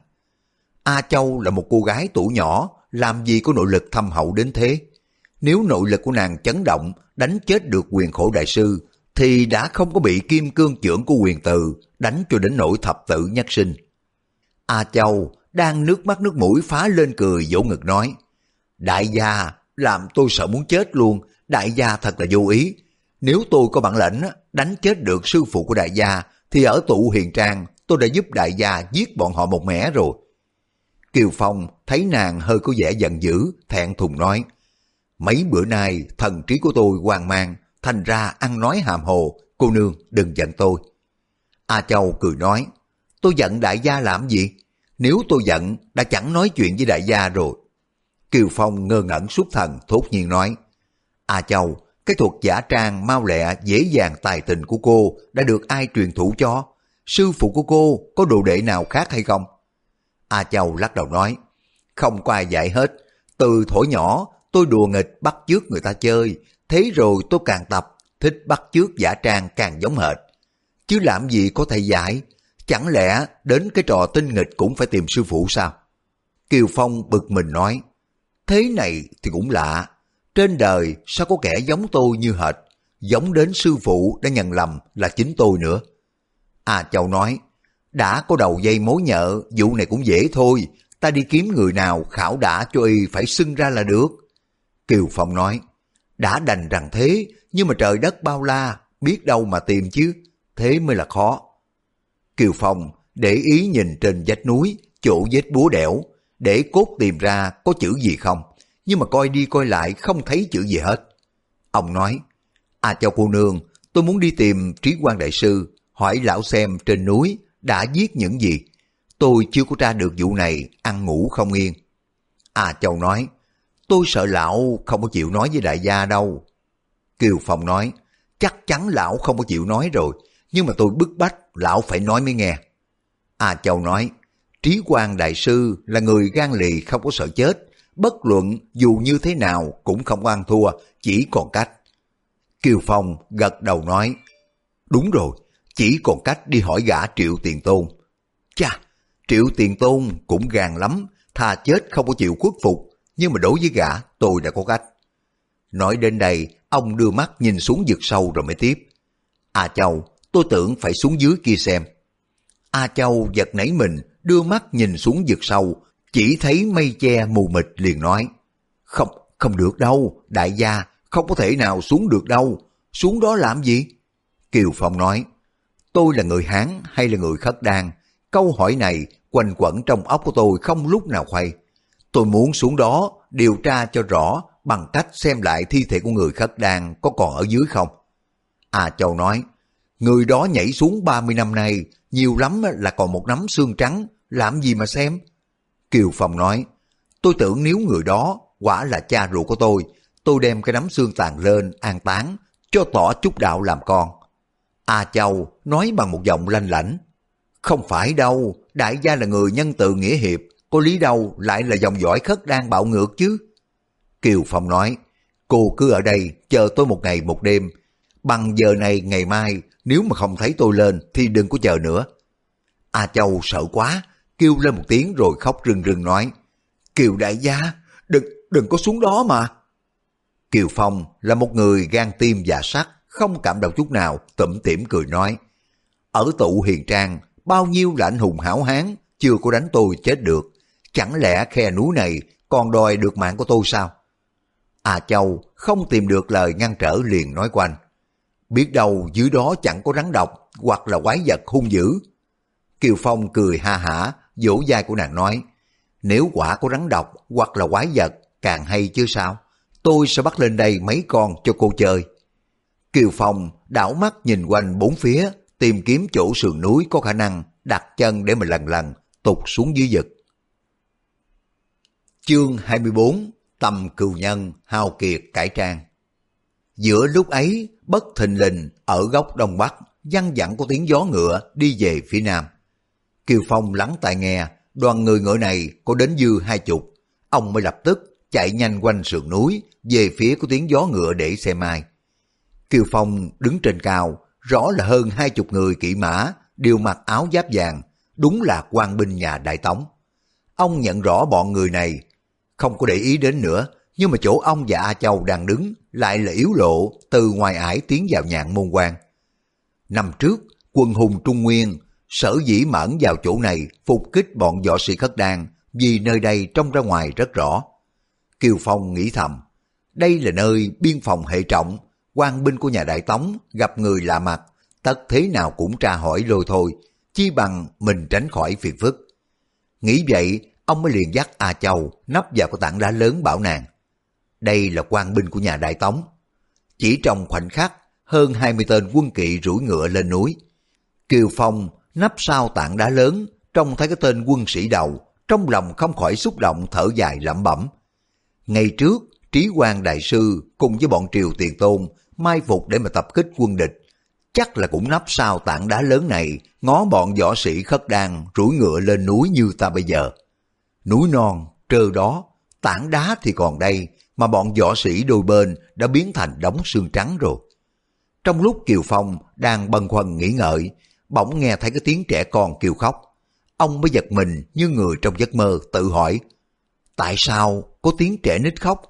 A Châu là một cô gái tuổi nhỏ, làm gì có nội lực thâm hậu đến thế? Nếu nội lực của nàng chấn động, đánh chết được quyền khổ đại sư, thì đã không có bị kim cương trưởng của quyền từ đánh cho đến nỗi thập tự nhất sinh. A Châu đang nước mắt nước mũi phá lên cười vỗ ngực nói, Đại gia, làm tôi sợ muốn chết luôn, đại gia thật là vô ý. Nếu tôi có bản lệnh đánh chết được sư phụ của đại gia, thì ở tụ hiền trang tôi đã giúp đại gia giết bọn họ một mẻ rồi. Kiều Phong thấy nàng hơi có vẻ giận dữ, thẹn thùng nói, Mấy bữa nay thần trí của tôi hoang mang, thành ra ăn nói hàm hồ, cô nương đừng giận tôi. A Châu cười nói, tôi giận đại gia làm gì? Nếu tôi giận, đã chẳng nói chuyện với đại gia rồi. Kiều Phong ngơ ngẩn xuất thần, thốt nhiên nói, A Châu, cái thuật giả trang mau lẹ dễ dàng tài tình của cô đã được ai truyền thụ cho? Sư phụ của cô có đồ đệ nào khác hay không? A Châu lắc đầu nói, không có ai dạy hết. Từ thổi nhỏ, tôi đùa nghịch bắt chước người ta chơi, thế rồi tôi càng tập, thích bắt chước giả trang càng giống hệt. Chứ làm gì có thầy dạy, chẳng lẽ đến cái trò tinh nghịch cũng phải tìm sư phụ sao? Kiều Phong bực mình nói, thế này thì cũng lạ, trên đời sao có kẻ giống tôi như hệt, giống đến sư phụ đã nhận lầm là chính tôi nữa. À Châu nói, đã có đầu dây mối nhợ, vụ này cũng dễ thôi, ta đi kiếm người nào khảo đã cho y phải xưng ra là được. Kiều Phong nói, đã đành rằng thế, nhưng mà trời đất bao la, biết đâu mà tìm chứ, thế mới là khó. Kiều Phong để ý nhìn trên vách núi, chỗ vết búa đẻo, để cốt tìm ra có chữ gì không, nhưng mà coi đi coi lại không thấy chữ gì hết. Ông nói, À cho cô nương, tôi muốn đi tìm trí quan đại sư, hỏi lão xem trên núi đã giết những gì. Tôi chưa có tra được vụ này, ăn ngủ không yên. À Châu nói, tôi sợ lão không có chịu nói với đại gia đâu. Kiều Phong nói, chắc chắn lão không có chịu nói rồi, nhưng mà tôi bức bách lão phải nói mới nghe. à Châu nói, trí quan đại sư là người gan lì không có sợ chết, bất luận dù như thế nào cũng không ăn thua, chỉ còn cách. Kiều Phong gật đầu nói, Đúng rồi, chỉ còn cách đi hỏi gã triệu tiền tôn. Chà, triệu tiền tôn cũng gàn lắm, thà chết không có chịu khuất phục, nhưng mà đối với gã tôi đã có cách. Nói đến đây, ông đưa mắt nhìn xuống vực sâu rồi mới tiếp. A Châu, tôi tưởng phải xuống dưới kia xem. A Châu giật nảy mình, đưa mắt nhìn xuống vực sâu, chỉ thấy mây che mù mịt liền nói. Không, không được đâu, đại gia, không có thể nào xuống được đâu, xuống đó làm gì? Kiều Phong nói, tôi là người Hán hay là người khất đan? Câu hỏi này quanh quẩn trong óc của tôi không lúc nào khuây. Tôi muốn xuống đó điều tra cho rõ bằng cách xem lại thi thể của người khất đan có còn ở dưới không. À Châu nói, người đó nhảy xuống 30 năm nay, nhiều lắm là còn một nắm xương trắng, làm gì mà xem? Kiều Phong nói, tôi tưởng nếu người đó quả là cha ruột của tôi, tôi đem cái nắm xương tàn lên an táng, cho tỏ chút đạo làm con. A Châu nói bằng một giọng lanh lảnh, không phải đâu, đại gia là người nhân từ nghĩa hiệp, có lý đâu lại là dòng dõi khất đang bạo ngược chứ. Kiều Phong nói, cô cứ ở đây chờ tôi một ngày một đêm, bằng giờ này ngày mai nếu mà không thấy tôi lên thì đừng có chờ nữa. A Châu sợ quá, kêu lên một tiếng rồi khóc rưng rưng nói, Kiều đại gia, đừng, đừng có xuống đó mà. Kiều Phong là một người gan tim và sắt, không cảm động chút nào, tủm tỉm cười nói, ở tụ hiền trang, bao nhiêu là anh hùng hảo hán, chưa có đánh tôi chết được. Chẳng lẽ khe núi này còn đòi được mạng của tôi sao? À Châu không tìm được lời ngăn trở liền nói quanh. Biết đâu dưới đó chẳng có rắn độc hoặc là quái vật hung dữ. Kiều Phong cười ha hả, vỗ vai của nàng nói. Nếu quả có rắn độc hoặc là quái vật càng hay chứ sao? Tôi sẽ bắt lên đây mấy con cho cô chơi. Kiều Phong đảo mắt nhìn quanh bốn phía, tìm kiếm chỗ sườn núi có khả năng đặt chân để mà lần lần tụt xuống dưới vực. Chương 24 tầm cừu nhân hao kiệt cải trang Giữa lúc ấy, bất thình lình ở góc đông bắc, văng vẳng có tiếng gió ngựa đi về phía nam. Kiều Phong lắng tai nghe, đoàn người ngựa này có đến dư hai chục. Ông mới lập tức chạy nhanh quanh sườn núi về phía của tiếng gió ngựa để xem mai. Kiều Phong đứng trên cao, rõ là hơn hai chục người kỵ mã, đều mặc áo giáp vàng, đúng là quan binh nhà Đại Tống. Ông nhận rõ bọn người này, không có để ý đến nữa, nhưng mà chỗ ông và A Châu đang đứng lại là yếu lộ từ ngoài ải tiến vào nhạn môn quan. Năm trước, quân hùng Trung Nguyên sở dĩ mẫn vào chỗ này phục kích bọn võ sĩ khất đan vì nơi đây trông ra ngoài rất rõ. Kiều Phong nghĩ thầm, đây là nơi biên phòng hệ trọng, quan binh của nhà Đại Tống gặp người lạ mặt, tất thế nào cũng tra hỏi lôi thôi, chi bằng mình tránh khỏi phiền phức. Nghĩ vậy, ông mới liền dắt A Châu nấp vào cái tảng đá lớn bảo nàng. Đây là quan binh của nhà Đại Tống. Chỉ trong khoảnh khắc, hơn 20 tên quân kỵ rủi ngựa lên núi. Kiều Phong nắp sau tảng đá lớn, trông thấy cái tên quân sĩ đầu, trong lòng không khỏi xúc động thở dài lẩm bẩm. Ngày trước, Trí quan Đại Sư cùng với bọn Triều Tiền Tôn mai phục để mà tập kích quân địch, chắc là cũng nắp sau tảng đá lớn này, ngó bọn võ sĩ khất đan rủi ngựa lên núi như ta bây giờ. Núi non, trơ đó, tảng đá thì còn đây, mà bọn võ sĩ đôi bên đã biến thành đống xương trắng rồi. Trong lúc Kiều Phong đang bần khoăn nghĩ ngợi, bỗng nghe thấy cái tiếng trẻ con kêu khóc. Ông mới giật mình như người trong giấc mơ tự hỏi, tại sao có tiếng trẻ nít khóc?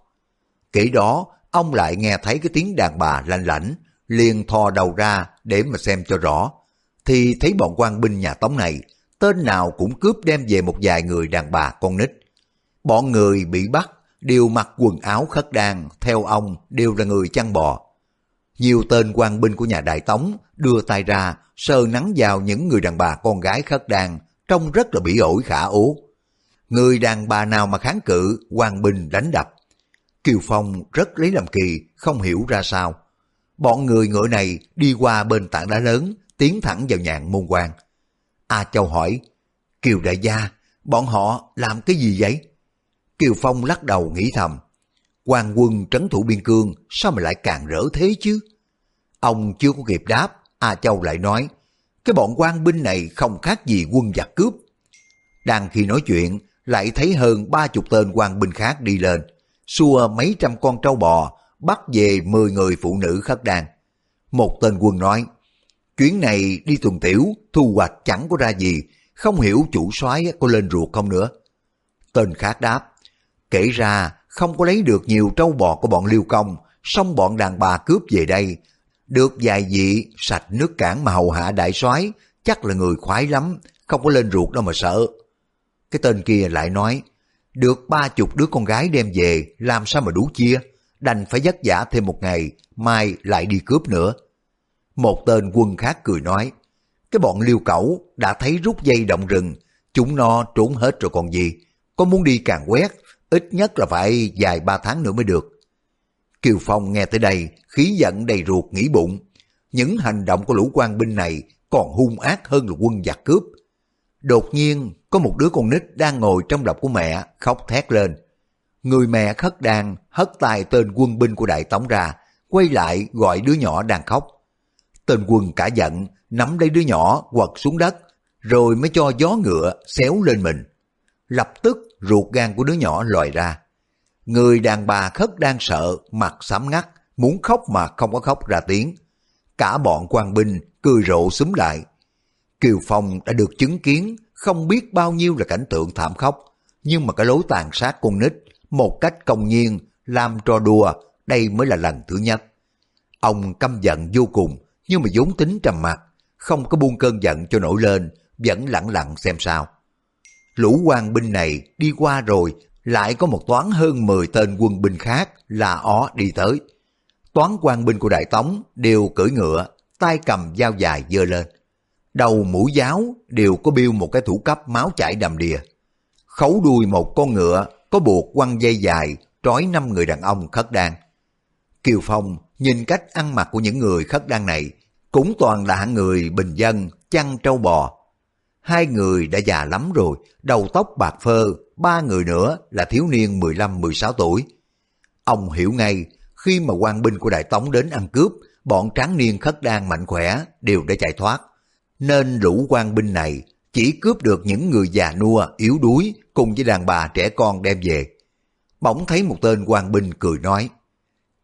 Kể đó, ông lại nghe thấy cái tiếng đàn bà lanh lảnh, liền thò đầu ra để mà xem cho rõ. Thì thấy bọn quan binh nhà Tống này, tên nào cũng cướp đem về một vài người đàn bà con nít. Bọn người bị bắt đều mặc quần áo khất đan, theo ông đều là người chăn bò. Nhiều tên quan binh của nhà Đại Tống đưa tay ra, sờ nắng vào những người đàn bà con gái khất đàn, trông rất là bị ổi khả ố. Người đàn bà nào mà kháng cự, quan binh đánh đập. Kiều Phong rất lấy làm kỳ, không hiểu ra sao. Bọn người ngựa này đi qua bên tảng đá lớn, tiến thẳng vào nhạn môn quan. A Châu hỏi, Kiều đại gia, bọn họ làm cái gì vậy? Kiều Phong lắc đầu nghĩ thầm, quan quân trấn thủ biên cương sao mà lại càng rỡ thế chứ? Ông chưa có kịp đáp, A Châu lại nói, cái bọn quan binh này không khác gì quân giặc cướp. Đang khi nói chuyện, lại thấy hơn ba chục tên quan binh khác đi lên, xua mấy trăm con trâu bò, bắt về mười người phụ nữ khất đàn. Một tên quân nói, Chuyến này đi tuần tiểu, thu hoạch chẳng có ra gì, không hiểu chủ soái có lên ruột không nữa. Tên khác đáp, kể ra không có lấy được nhiều trâu bò của bọn liêu công, xong bọn đàn bà cướp về đây, được vài vị sạch nước cản mà hầu hạ đại soái chắc là người khoái lắm, không có lên ruột đâu mà sợ. Cái tên kia lại nói, được ba chục đứa con gái đem về, làm sao mà đủ chia, đành phải vất vả thêm một ngày, mai lại đi cướp nữa. Một tên quân khác cười nói, cái bọn liêu cẩu đã thấy rút dây động rừng, chúng no trốn hết rồi còn gì, có muốn đi càng quét, ít nhất là phải dài ba tháng nữa mới được. Kiều Phong nghe tới đây, khí giận đầy ruột nghĩ bụng. Những hành động của lũ quan binh này còn hung ác hơn là quân giặc cướp. Đột nhiên, có một đứa con nít đang ngồi trong lòng của mẹ, khóc thét lên. Người mẹ khất đàn hất tay tên quân binh của Đại Tống ra, quay lại gọi đứa nhỏ đang khóc. Tên quân cả giận, nắm lấy đứa nhỏ quật xuống đất, rồi mới cho gió ngựa xéo lên mình. Lập tức ruột gan của đứa nhỏ lòi ra. Người đàn bà khất đang sợ, mặt xám ngắt, muốn khóc mà không có khóc ra tiếng. Cả bọn quan binh cười rộ xúm lại. Kiều Phong đã được chứng kiến không biết bao nhiêu là cảnh tượng thảm khốc, nhưng mà cái lối tàn sát con nít một cách công nhiên làm trò đùa đây mới là lần thứ nhất. Ông căm giận vô cùng nhưng mà vốn tính trầm mặc, không có buông cơn giận cho nổi lên, vẫn lặng lặng xem sao. Lũ quan binh này đi qua rồi, lại có một toán hơn 10 tên quân binh khác là ó đi tới. Toán quan binh của Đại Tống đều cưỡi ngựa, tay cầm dao dài dơ lên. Đầu mũi giáo đều có biêu một cái thủ cấp máu chảy đầm đìa. Khấu đuôi một con ngựa có buộc quăng dây dài trói năm người đàn ông khất đan. Kiều Phong nhìn cách ăn mặc của những người khất đan này cũng toàn là hạng người bình dân, chăn trâu bò. Hai người đã già lắm rồi, đầu tóc bạc phơ, ba người nữa là thiếu niên 15-16 tuổi. Ông hiểu ngay, khi mà quan binh của Đại Tống đến ăn cướp, bọn tráng niên khất đan mạnh khỏe đều đã chạy thoát. Nên lũ quan binh này chỉ cướp được những người già nua, yếu đuối cùng với đàn bà trẻ con đem về. Bỗng thấy một tên quan binh cười nói,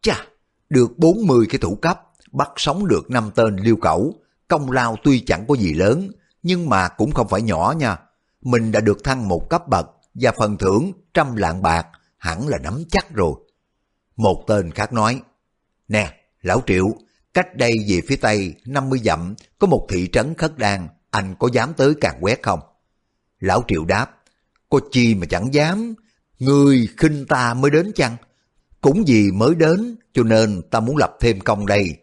Chà, được 40 cái thủ cấp, bắt sống được năm tên liêu cẩu, công lao tuy chẳng có gì lớn, nhưng mà cũng không phải nhỏ nha. Mình đã được thăng một cấp bậc và phần thưởng trăm lạng bạc, hẳn là nắm chắc rồi. Một tên khác nói, Nè, Lão Triệu, cách đây về phía tây 50 dặm có một thị trấn khất đan, anh có dám tới càng quét không? Lão Triệu đáp, có chi mà chẳng dám, người khinh ta mới đến chăng? Cũng vì mới đến cho nên ta muốn lập thêm công đây.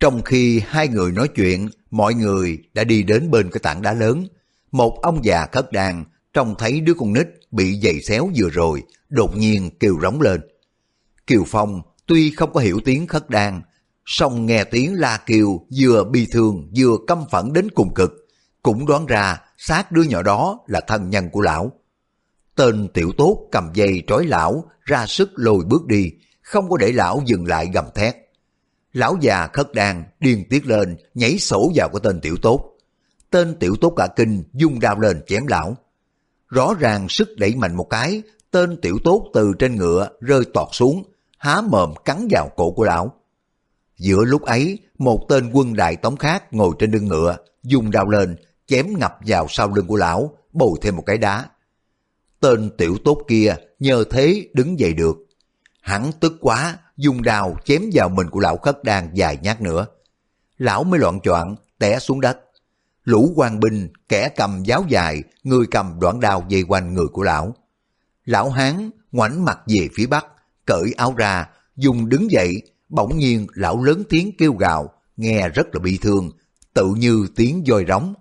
Trong khi hai người nói chuyện, mọi người đã đi đến bên cái tảng đá lớn. Một ông già khất đàn trông thấy đứa con nít bị giày xéo vừa rồi, đột nhiên kêu rống lên. Kiều Phong tuy không có hiểu tiếng khất đàn, song nghe tiếng la kiều vừa bi thương vừa căm phẫn đến cùng cực, cũng đoán ra xác đứa nhỏ đó là thân nhân của lão. Tên tiểu tốt cầm dây trói lão ra sức lôi bước đi, không có để lão dừng lại gầm thét. Lão già khất đàn điên tiết lên nhảy sổ vào cái tên tiểu tốt. Tên tiểu tốt cả kinh dung đao lên chém lão. Rõ ràng sức đẩy mạnh một cái, tên tiểu tốt từ trên ngựa rơi tọt xuống, há mồm cắn vào cổ của lão. Giữa lúc ấy, một tên quân đại tống khác ngồi trên lưng ngựa, dùng đao lên, chém ngập vào sau lưng của lão, bồi thêm một cái đá. Tên tiểu tốt kia nhờ thế đứng dậy được. Hắn tức quá, dùng đao chém vào mình của lão khất đan dài nhát nữa. Lão mới loạn choạng té xuống đất. Lũ quan binh, kẻ cầm giáo dài, người cầm đoạn đao dây quanh người của lão. Lão hán ngoảnh mặt về phía bắc, cởi áo ra, dùng đứng dậy, bỗng nhiên lão lớn tiếng kêu gào, nghe rất là bi thương, tự như tiếng voi rống.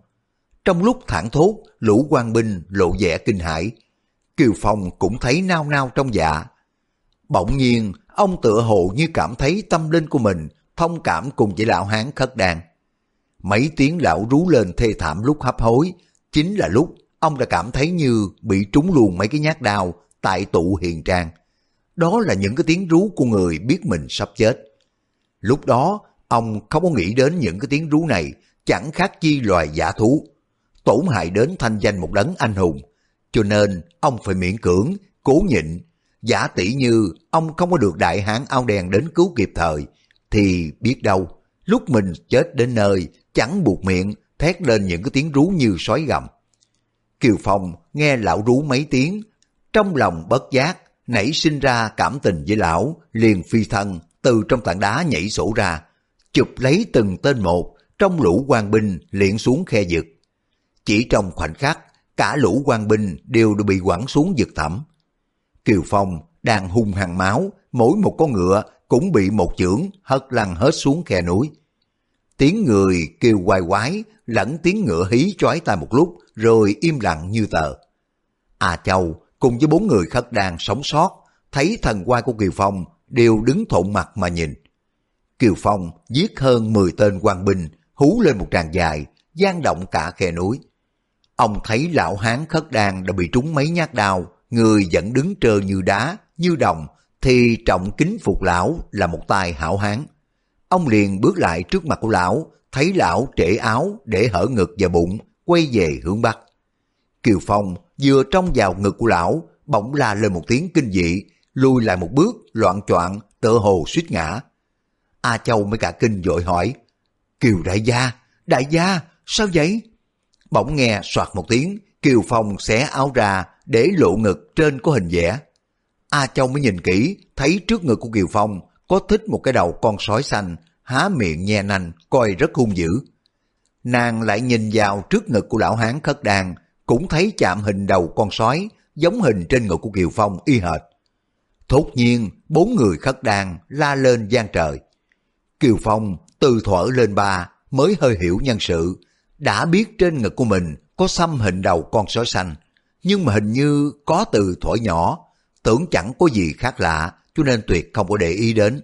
Trong lúc thản thốt, lũ quan binh lộ vẻ kinh hãi. Kiều Phong cũng thấy nao nao trong dạ. Bỗng nhiên, ông tựa hồ như cảm thấy tâm linh của mình thông cảm cùng với lão hán khất đàn. Mấy tiếng lão rú lên thê thảm lúc hấp hối, chính là lúc ông đã cảm thấy như bị trúng luôn mấy cái nhát đao tại tụ hiền trang. Đó là những cái tiếng rú của người biết mình sắp chết. Lúc đó, ông không có nghĩ đến những cái tiếng rú này chẳng khác chi loài giả thú, tổn hại đến thanh danh một đấng anh hùng. Cho nên, ông phải miễn cưỡng, cố nhịn. Giả tỷ như ông không có được đại hán ao đèn đến cứu kịp thời, thì biết đâu, lúc mình chết đến nơi, chẳng buộc miệng, thét lên những cái tiếng rú như sói gầm. Kiều Phong nghe lão rú mấy tiếng, trong lòng bất giác, nảy sinh ra cảm tình với lão, liền phi thân, từ trong tảng đá nhảy sổ ra, chụp lấy từng tên một, trong lũ quan binh liền xuống khe vực. Chỉ trong khoảnh khắc, cả lũ quan binh đều đã bị quẳng xuống vực thẳm. Kiều Phong đang hung hăng máu, mỗi một con ngựa cũng bị một chưởng hất lăn hết xuống khe núi. Tiếng người kêu quay quái, lẫn tiếng ngựa hí chói tai một lúc, rồi im lặng như tờ. À Châu cùng với bốn người khất đang sống sót, thấy thần quai của Kiều Phong đều đứng thộn mặt mà nhìn. Kiều Phong giết hơn 10 tên quan binh, hú lên một tràng dài, gian động cả khe núi. Ông thấy lão hán khất đàn đã bị trúng mấy nhát đao, người vẫn đứng trơ như đá, như đồng, thì trọng kính phục lão là một tài hảo hán. Ông liền bước lại trước mặt của lão, thấy lão trễ áo để hở ngực và bụng, quay về hướng bắc. Kiều Phong vừa trong vào ngực của lão, bỗng la lên một tiếng kinh dị, lùi lại một bước, loạn choạng, tựa hồ suýt ngã. A Châu mới cả kinh vội hỏi, Kiều đại gia, đại gia, sao vậy? Bỗng nghe soạt một tiếng, Kiều Phong xé áo ra để lộ ngực trên có hình vẽ. A Châu mới nhìn kỹ, thấy trước ngực của Kiều Phong có thích một cái đầu con sói xanh, há miệng nhe nanh, coi rất hung dữ. Nàng lại nhìn vào trước ngực của lão hán khất đàn, cũng thấy chạm hình đầu con sói, giống hình trên ngực của Kiều Phong y hệt. Thốt nhiên, bốn người khất đàn la lên gian trời. Kiều Phong từ thuở lên ba mới hơi hiểu nhân sự, đã biết trên ngực của mình có xăm hình đầu con sói xanh, nhưng mà hình như có từ thuở nhỏ, tưởng chẳng có gì khác lạ, cho nên tuyệt không có để ý đến.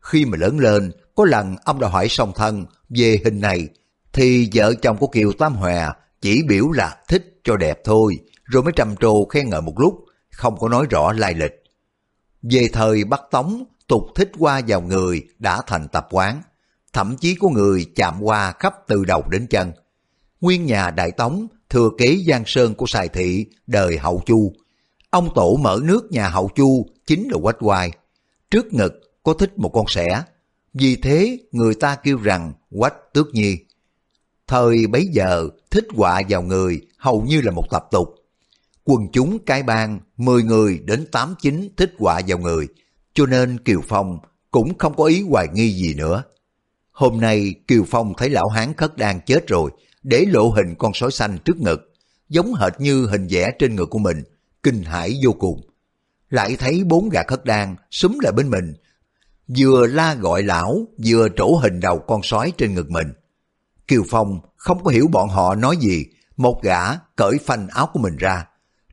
Khi mà lớn lên, có lần ông đã hỏi song thân về hình này, thì vợ chồng của Kiều Tam Hòa chỉ biểu là thích cho đẹp thôi, rồi mới trầm trồ khen ngợi một lúc, không có nói rõ lai lịch. Về thời Bắc Tống, tục thích qua vào người đã thành tập quán, thậm chí có người chạm qua khắp từ đầu đến chân. Nguyên nhà Đại Tống thừa kế Giang Sơn của Sài Thị đời Hậu Chu. Ông tổ mở nước nhà Hậu Chu chính là Quách Hoài. Trước ngực có thích một con sẻ, vì thế người ta kêu rằng Quách Tước Nhi. Thời bấy giờ thích quạ vào người hầu như là một tập tục. Quần chúng cái bang 10 người đến 8 chín thích quạ vào người, cho nên Kiều Phong cũng không có ý hoài nghi gì nữa. Hôm nay Kiều Phong thấy lão hán khất đang chết rồi, để lộ hình con sói xanh trước ngực, giống hệt như hình vẽ trên ngực của mình, kinh hãi vô cùng. Lại thấy bốn gà khất đan súng lại bên mình, vừa la gọi lão, vừa trổ hình đầu con sói trên ngực mình. Kiều Phong không có hiểu bọn họ nói gì, một gã cởi phanh áo của mình ra,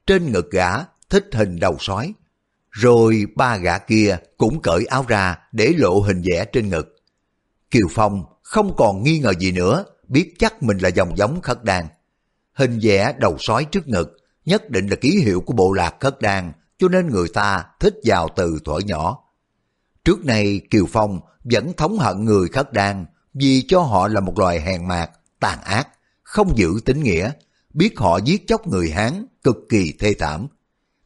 trên ngực gã thích hình đầu sói. Rồi ba gã kia cũng cởi áo ra để lộ hình vẽ trên ngực. Kiều Phong không còn nghi ngờ gì nữa, biết chắc mình là dòng giống khất đan. Hình vẽ đầu sói trước ngực nhất định là ký hiệu của bộ lạc khất đan, cho nên người ta thích vào từ thuở nhỏ. Trước nay Kiều Phong vẫn thống hận người khất đan vì cho họ là một loài hèn mạc, tàn ác, không giữ tính nghĩa, biết họ giết chóc người Hán cực kỳ thê thảm.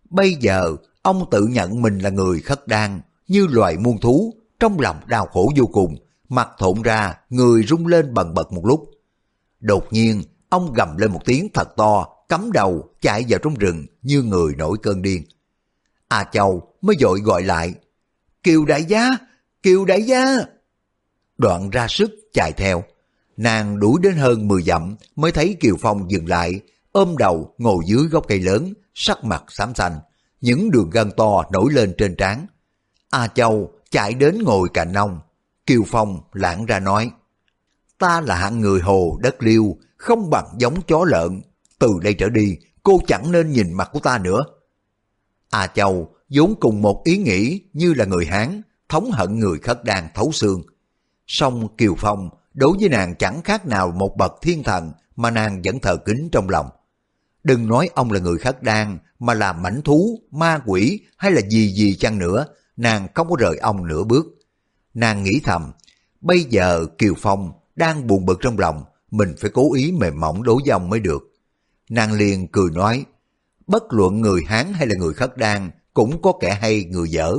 Bây giờ ông tự nhận mình là người khất đan như loài muôn thú, trong lòng đau khổ vô cùng, mặt thộn ra, người rung lên bần bật một lúc. Đột nhiên, ông gầm lên một tiếng thật to, cắm đầu chạy vào trong rừng như người nổi cơn điên. A Châu mới dội gọi lại, Kiều đại gia, Kiều đại gia. Đoạn ra sức chạy theo, nàng đuổi đến hơn 10 dặm mới thấy Kiều Phong dừng lại, ôm đầu ngồi dưới gốc cây lớn, sắc mặt xám xanh, những đường gân to nổi lên trên trán. A Châu chạy đến ngồi cạnh ông, Kiều Phong lãng ra nói, ta là hạng người hồ đất liêu, không bằng giống chó lợn, từ đây trở đi cô chẳng nên nhìn mặt của ta nữa. A Châu vốn cùng một ý nghĩ như là người Hán, thống hận người khất đan thấu xương. Song Kiều Phong đối với nàng chẳng khác nào một bậc thiên thần mà nàng vẫn thờ kính trong lòng. Đừng nói ông là người khất đan mà là mảnh thú, ma quỷ hay là gì gì chăng nữa, nàng không có rời ông nửa bước. Nàng nghĩ thầm, bây giờ Kiều Phong đang buồn bực trong lòng, mình phải cố ý mềm mỏng đối với ông mới được. Nàng liền cười nói, bất luận người Hán hay là người khất đan cũng có kẻ hay người dở.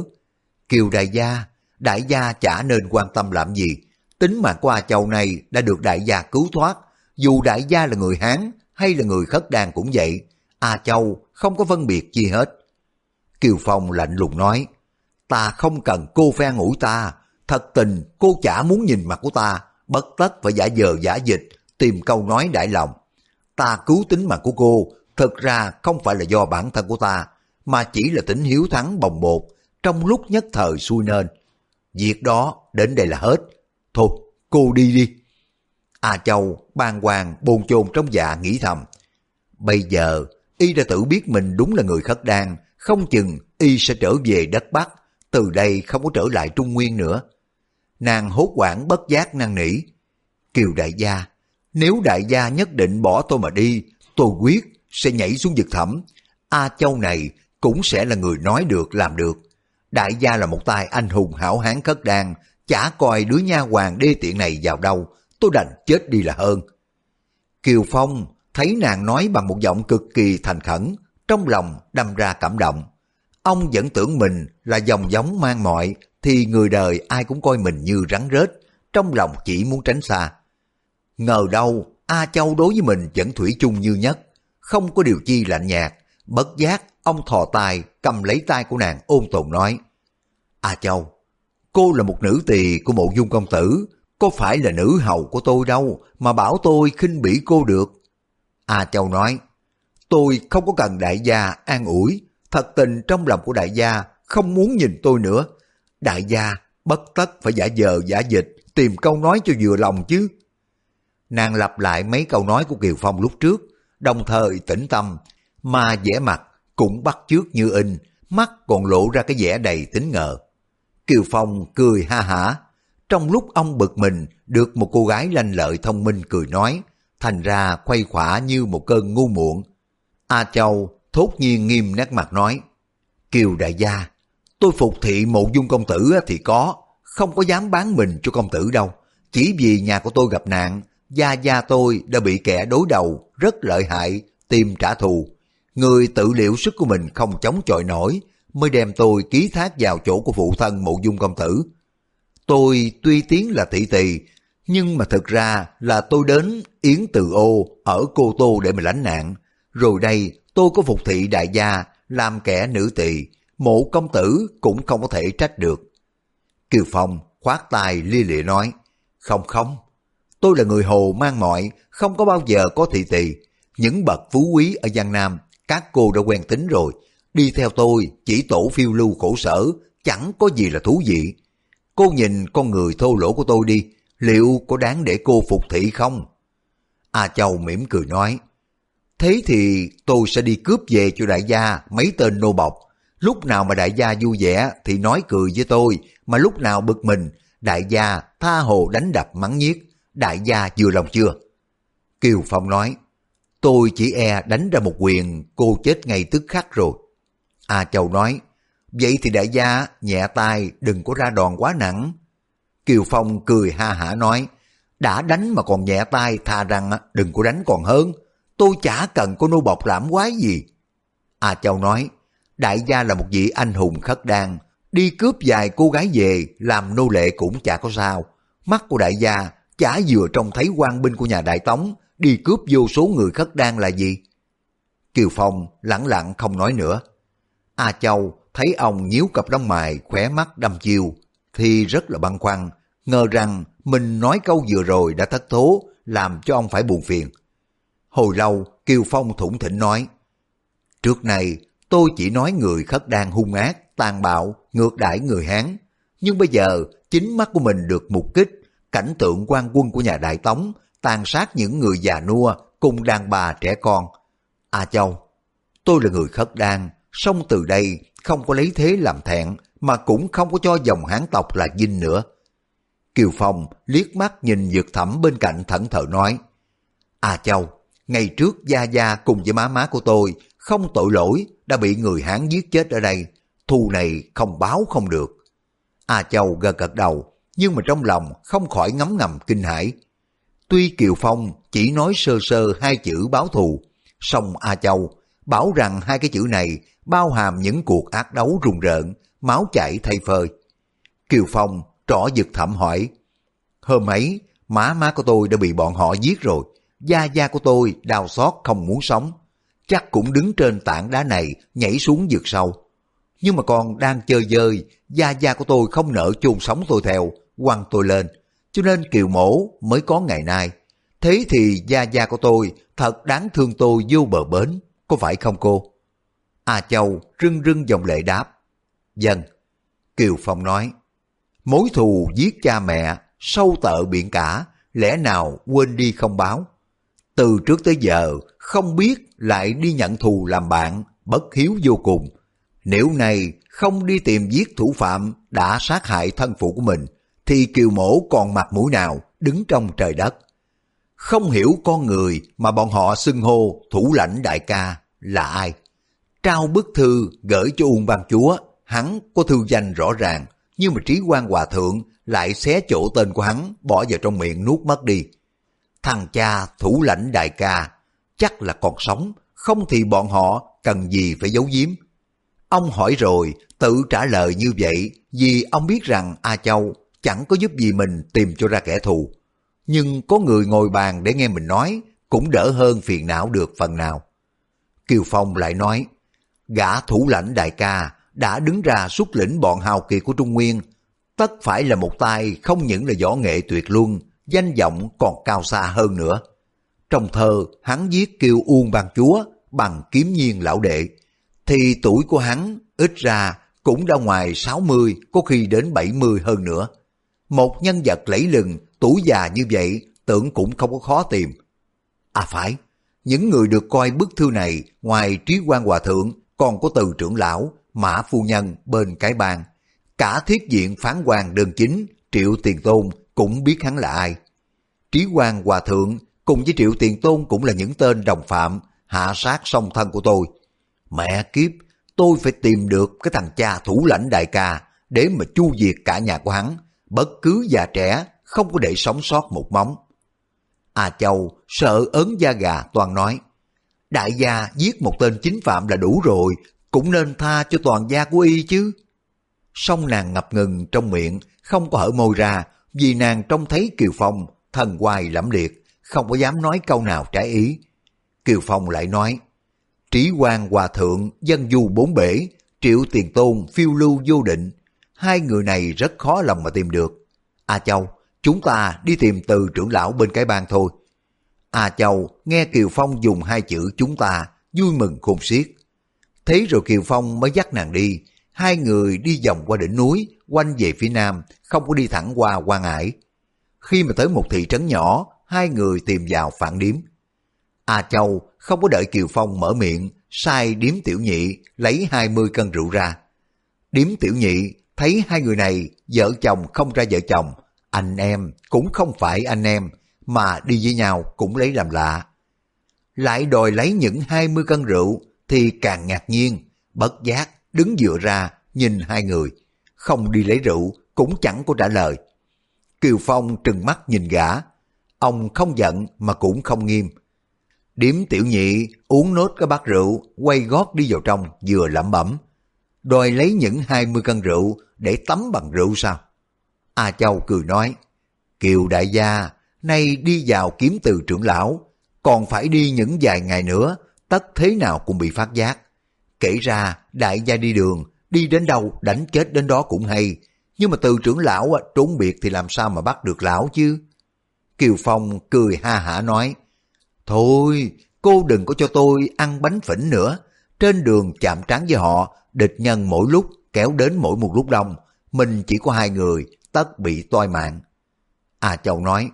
Kiều đại gia, đại gia chả nên quan tâm làm gì, tính mạng của A Châu này đã được đại gia cứu thoát, dù đại gia là người Hán hay là người khất đan cũng vậy, A Châu không có phân biệt gì hết. Kiều Phong lạnh lùng nói, ta không cần cô phải ngủ ta, thật tình cô chả muốn nhìn mặt của ta, bất tất phải giả dờ giả dịch, tìm câu nói đại lòng. Ta cứu tính mạng của cô, thật ra không phải là do bản thân của ta, mà chỉ là tính hiếu thắng bồng bột, trong lúc nhất thời xui nên. Việc đó đến đây là hết. Thôi, cô đi đi. A Châu bàng hoàng bồn chồn trong dạ nghĩ thầm. Bây giờ, y đã tự biết mình đúng là người khất đan, không chừng y sẽ trở về đất Bắc, từ đây không có trở lại Trung Nguyên nữa. Nàng hốt quảng bất giác năng nỉ. Kiều đại gia, nếu đại gia nhất định bỏ tôi mà đi, tôi quyết sẽ nhảy xuống vực thẳm. A Châu này cũng sẽ là người nói được làm được. Đại gia là một tài anh hùng hảo hán khất đan, chả coi đứa nha hoàng đê tiện này vào đâu, tôi đành chết đi là hơn. Kiều Phong thấy nàng nói bằng một giọng cực kỳ thành khẩn, trong lòng đâm ra cảm động. Ông vẫn tưởng mình là dòng giống mang mọi, thì người đời ai cũng coi mình như rắn rết, trong lòng chỉ muốn tránh xa. Ngờ đâu, A Châu đối với mình vẫn thủy chung như nhất, không có điều chi lạnh nhạt, bất giác ông thò tay cầm lấy tay của nàng ôn tồn nói. A Châu, cô là một nữ tỳ của mộ dung công tử, có phải là nữ hầu của tôi đâu mà bảo tôi khinh bỉ cô được. A Châu nói, tôi không có cần đại gia an ủi, thật tình trong lòng của đại gia không muốn nhìn tôi nữa. Đại gia bất tất phải giả dờ giả dịch, tìm câu nói cho vừa lòng chứ. Nàng lặp lại mấy câu nói của Kiều Phong lúc trước, đồng thời tĩnh tâm, mà vẻ mặt cũng bắt chước như in, mắt còn lộ ra cái vẻ đầy tính ngờ. Kiều Phong cười ha hả, trong lúc ông bực mình được một cô gái lanh lợi thông minh cười nói, thành ra quay khỏa như một cơn ngu muộn. A Châu thốt nhiên nghiêm nét mặt nói, Kiều đại gia, tôi phục thị mộ dung công tử thì có, không có dám bán mình cho công tử đâu. Chỉ vì nhà của tôi gặp nạn, gia gia tôi đã bị kẻ đối đầu rất lợi hại, tìm trả thù. Người tự liệu sức của mình không chống chọi nổi, mới đem tôi ký thác vào chỗ của phụ thân mộ dung công tử. Tôi tuy tiếng là thị tỳ, nhưng mà thực ra là tôi đến Yến Từ Ô ở Cô Tô để mà lánh nạn. Rồi đây tôi có phục thị đại gia, làm kẻ nữ tỳ, mộ công tử cũng không có thể trách được. Kiều Phong khoát tay lia lịa nói, không không, tôi là người hồ mang mọi, không có bao giờ có thị tỳ. Những bậc phú quý ở Giang Nam, các cô đã quen tính rồi, đi theo tôi chỉ tổ phiêu lưu khổ sở, chẳng có gì là thú vị. Cô nhìn con người thô lỗ của tôi đi, liệu có đáng để cô phục thị không? A Châu mỉm cười nói, thế thì tôi sẽ đi cướp về cho đại gia mấy tên nô bọc. Lúc nào mà đại gia vui vẻ thì nói cười với tôi, mà lúc nào bực mình, đại gia tha hồ đánh đập mắng nhiếc, đại gia vừa lòng chưa? Kiều Phong nói, tôi chỉ e đánh ra một quyền, cô chết ngay tức khắc rồi. A Châu nói, vậy thì đại gia nhẹ tay đừng có ra đòn quá nặng. Kiều Phong cười ha hả nói, đã đánh mà còn nhẹ tay tha rằng đừng có đánh còn hơn, tôi chả cần có nô bọc lãm quái gì. A Châu nói, đại gia là một vị anh hùng khất đan, đi cướp vài cô gái về làm nô lệ cũng chả có sao. Mắt của đại gia chả vừa trông thấy quan binh của nhà đại tống đi cướp vô số người khất đan là gì. Kiều Phong lặng lặng không nói nữa. A Châu thấy ông nhíu cặp lông mày khỏe mắt đăm chiêu thì rất là băn khoăn, ngờ rằng mình nói câu vừa rồi đã thất thố làm cho ông phải buồn phiền. Hồi lâu Kiều Phong thủng thỉnh nói Trước này tôi chỉ nói người khất đan hung ác, tàn bạo, ngược đãi người Hán. Nhưng bây giờ chính mắt của mình được mục kích, cảnh tượng quan quân của nhà Đại Tống tàn sát những người già nua cùng đàn bà trẻ con. A Châu, tôi là người khất đan, song từ đây không có lấy thế làm thẹn mà cũng không có cho dòng hán tộc là dinh nữa. Kiều Phong liếc mắt nhìn dược thẩm bên cạnh thẫn thờ nói A Châu, ngày trước Gia Gia cùng với má má của tôi không tội lỗi đã bị người Hán giết chết ở đây, thù này không báo không được. A Châu gật gật đầu, nhưng mà trong lòng không khỏi ngấm ngầm kinh hãi. Tuy Kiều Phong chỉ nói sơ sơ hai chữ báo thù, song A Châu bảo rằng hai cái chữ này bao hàm những cuộc ác đấu rùng rợn, máu chảy thay phơi. Kiều Phong trỏ giật thẩm hỏi, Hôm ấy, má má của tôi đã bị bọn họ giết rồi. Gia gia của tôi đau xót không muốn sống. Chắc cũng đứng trên tảng đá này nhảy xuống vượt sâu. Nhưng mà còn đang chơi dơi, gia gia của tôi không nỡ chôn sống tôi theo, quăng tôi lên. Cho nên kiều mổ mới có ngày nay. Thế thì gia gia của tôi thật đáng thương tôi vô bờ bến, có phải không cô? A Châu rưng rưng dòng lệ đáp. Dân. Kiều Phong nói. Mối thù giết cha mẹ, sâu tợ biển cả, lẽ nào quên đi không báo? Từ trước tới giờ, không biết lại đi nhận thù làm bạn, bất hiếu vô cùng. Nếu này không đi tìm giết thủ phạm đã sát hại thân phụ của mình, thì kiều mổ còn mặt mũi nào đứng trong trời đất. Không hiểu con người mà bọn họ xưng hô thủ lãnh đại ca là ai. Trao bức thư gửi cho Uông Văn Chúa, hắn có thư danh rõ ràng, nhưng mà trí quan hòa thượng lại xé chỗ tên của hắn bỏ vào trong miệng nuốt mất đi. Thằng cha thủ lãnh đại ca chắc là còn sống, không thì bọn họ cần gì phải giấu giếm. Ông hỏi rồi, tự trả lời như vậy vì ông biết rằng A Châu chẳng có giúp gì mình tìm cho ra kẻ thù. Nhưng có người ngồi bàn để nghe mình nói cũng đỡ hơn phiền não được phần nào. Kiều Phong lại nói, gã thủ lãnh đại ca đã đứng ra xuất lĩnh bọn hào kiệt của Trung Nguyên, tất phải là một tay không những là võ nghệ tuyệt luân, danh vọng còn cao xa hơn nữa. Trong thơ, hắn viết kêu Uông Ban Chúa bằng kiếm nhiên lão đệ, thì tuổi của hắn ít ra cũng đã ngoài 60, có khi đến 70 hơn nữa. Một nhân vật lẫy lừng, tuổi già như vậy, tưởng cũng không có khó tìm. À phải, những người được coi bức thư này ngoài trí quan hòa thượng còn có từ trưởng lão, mã phu nhân bên cái bàn. Cả thiết diện phán quan đơn chính, triệu tiền tôn cũng biết hắn là ai. Trí quan hòa thượng cùng với triệu tiền tôn cũng là những tên đồng phạm, hạ sát song thân của tôi. Mẹ kiếp, tôi phải tìm được cái thằng cha thủ lãnh đại ca để mà chu diệt cả nhà của hắn, bất cứ già trẻ không có để sống sót một móng. A Châu sợ ớn da gà toàn nói, đại gia giết một tên chính phạm là đủ rồi, cũng nên tha cho toàn gia của y chứ. Song nàng ngập ngừng trong miệng, không có hở môi ra, vì nàng trông thấy Kiều Phong, thần hoài lẫm liệt, không có dám nói câu nào trái ý. Kiều Phong lại nói, Trí quan hòa thượng, dân du bốn bể, triệu tiền tôn, phiêu lưu vô định. Hai người này rất khó lòng mà tìm được. A Châu, chúng ta đi tìm từ trưởng lão bên cái bang thôi. A Châu nghe Kiều Phong dùng hai chữ chúng ta, vui mừng khôn xiết. Thế rồi Kiều Phong mới dắt nàng đi, hai người đi vòng qua đỉnh núi, quanh về phía nam, không có đi thẳng qua quan Hải. Khi mà tới một thị trấn nhỏ, hai người tìm vào phản điếm. A Châu không có đợi Kiều Phong mở miệng, sai điếm tiểu nhị lấy 20 cân rượu ra. Điếm tiểu nhị thấy hai người này vợ chồng không ra vợ chồng, anh em cũng không phải anh em, mà đi với nhau cũng lấy làm lạ. Lại đòi lấy những 20 cân rượu thì càng ngạc nhiên, bất giác đứng dựa ra nhìn hai người, không đi lấy rượu cũng chẳng có trả lời. Kiều Phong trừng mắt nhìn gã, ông không giận mà cũng không nghiêm, Điếm tiểu nhị uống nốt cái bát rượu, quay gót đi vào trong, vừa lẩm bẩm. Đòi lấy những hai mươi cân rượu để tắm bằng rượu sao? A Châu cười nói, Kiều đại gia, nay đi vào kiếm từ trưởng lão, còn phải đi những vài ngày nữa, tất thế nào cũng bị phát giác. Kể ra, đại gia đi đường, đi đến đâu đánh chết đến đó cũng hay, nhưng mà từ trưởng lão trốn biệt thì làm sao mà bắt được lão chứ? Kiều Phong cười ha hả nói, Thôi, cô đừng có cho tôi ăn bánh phỉnh nữa. Trên đường chạm trán với họ, địch nhân mỗi lúc kéo đến mỗi một lúc đông. Mình chỉ có hai người, tất bị toi mạng. À Châu nói,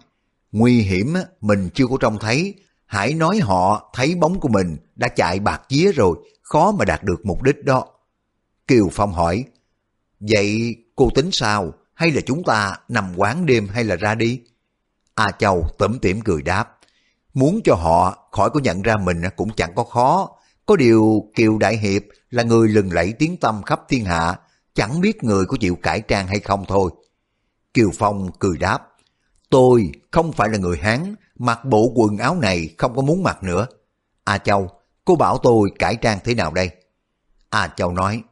nguy hiểm mình chưa có trông thấy. Hãy nói họ thấy bóng của mình đã chạy bạc vía rồi, khó mà đạt được mục đích đó. Kiều Phong hỏi, vậy cô tính sao? Hay là chúng ta nằm quán đêm hay là ra đi? A Châu tẩm tỉm cười đáp. Muốn cho họ khỏi có nhận ra mình cũng chẳng có khó. Có điều Kiều Đại Hiệp là người lừng lẫy tiếng tâm khắp thiên hạ, chẳng biết người có chịu cải trang hay không thôi. Kiều Phong cười đáp, tôi không phải là người Hán, mặc bộ quần áo này không có muốn mặc nữa. A Châu, cô bảo tôi cải trang thế nào đây? A Châu nói,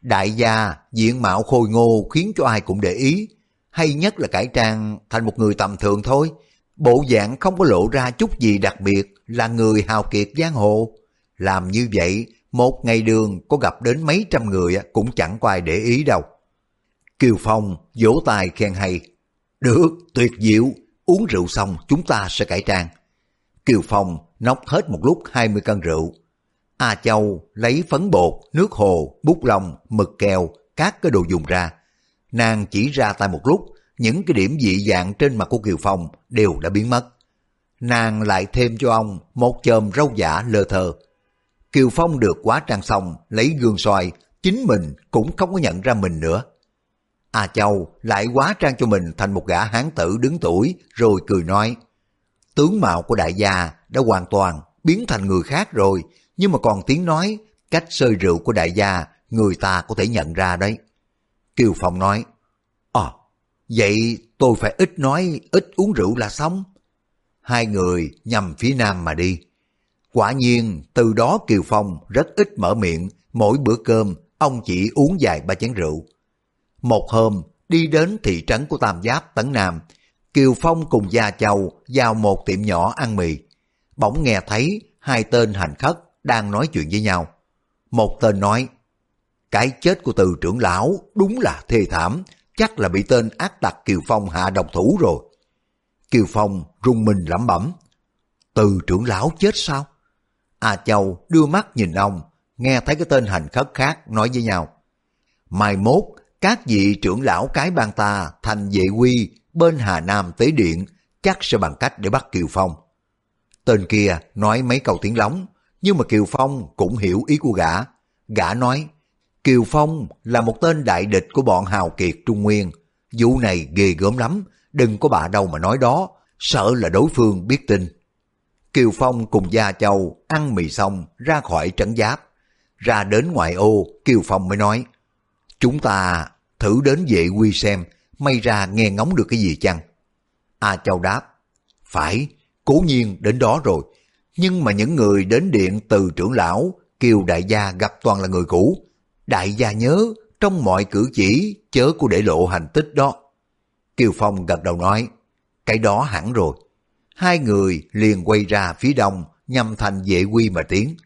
đại gia diện mạo khôi ngô khiến cho ai cũng để ý. hay nhất là cải trang thành một người tầm thường thôi. Bộ dạng không có lộ ra chút gì đặc biệt là người hào kiệt giang hồ. Làm như vậy, một ngày đường có gặp đến mấy trăm người cũng chẳng có ai để ý đâu. Kiều Phong vỗ tay khen hay. Được, tuyệt diệu, uống rượu xong chúng ta sẽ cải trang. Kiều Phong nóc hết một lúc 20 cân rượu. A Châu lấy phấn bột, nước hồ, bút lông, mực keo, các cái đồ dùng ra. Nàng chỉ ra tay một lúc, những cái điểm dị dạng trên mặt của Kiều Phong đều đã biến mất. Nàng lại thêm cho ông một chòm rau giả lơ thơ. Kiều Phong được quá trang xong, lấy gương soi, chính mình cũng không có nhận ra mình nữa. À A Châu lại quá trang cho mình thành một gã hán tử đứng tuổi rồi cười nói tướng mạo của đại gia đã hoàn toàn biến thành người khác rồi nhưng mà còn tiếng nói cách sơi rượu của đại gia người ta có thể nhận ra đấy. Kiều Phong nói Ờ, vậy tôi phải ít nói ít uống rượu là xong. Hai người nhằm phía nam mà đi. Quả nhiên từ đó Kiều Phong rất ít mở miệng mỗi bữa cơm ông chỉ uống vài ba chén rượu. Một hôm, đi đến thị trấn của Tam Giáp Tấn Nam, Kiều Phong cùng Gia Châu vào một tiệm nhỏ ăn mì. Bỗng nghe thấy hai tên hành khất đang nói chuyện với nhau. Một tên nói, cái chết của từ trưởng lão đúng là thê thảm, chắc là bị tên ác tặc Kiều Phong hạ độc thủ rồi. Kiều Phong rung mình lẩm bẩm, từ trưởng lão chết sao? A Châu đưa mắt nhìn ông, nghe thấy cái tên hành khất khác nói với nhau. Mai mốt các vị trưởng lão cái bang ta thành vệ quy bên Hà Nam Tế Điện chắc sẽ bằng cách để bắt Kiều Phong. Tên kia nói mấy câu tiếng lóng, nhưng mà Kiều Phong cũng hiểu ý của gã. Gã nói, Kiều Phong là một tên đại địch của bọn hào kiệt Trung Nguyên. Vụ này ghê gớm lắm, đừng có bà đâu mà nói đó, sợ là đối phương biết tin. Kiều Phong cùng Gia Châu ăn mì xong ra khỏi trấn giáp. Ra đến ngoại ô, Kiều Phong mới nói, Chúng ta thử đến vệ quy xem, may ra nghe ngóng được cái gì chăng? A Châu đáp, phải, cố nhiên đến đó rồi. Nhưng mà những người đến điện từ trưởng lão, Kiều đại gia gặp toàn là người cũ. Đại gia nhớ, trong mọi cử chỉ, chớ có để lộ hành tích đó. Kiều Phong gật đầu nói, cái đó hẳn rồi. Hai người liền quay ra phía đông, nhằm thành vệ quy mà tiến.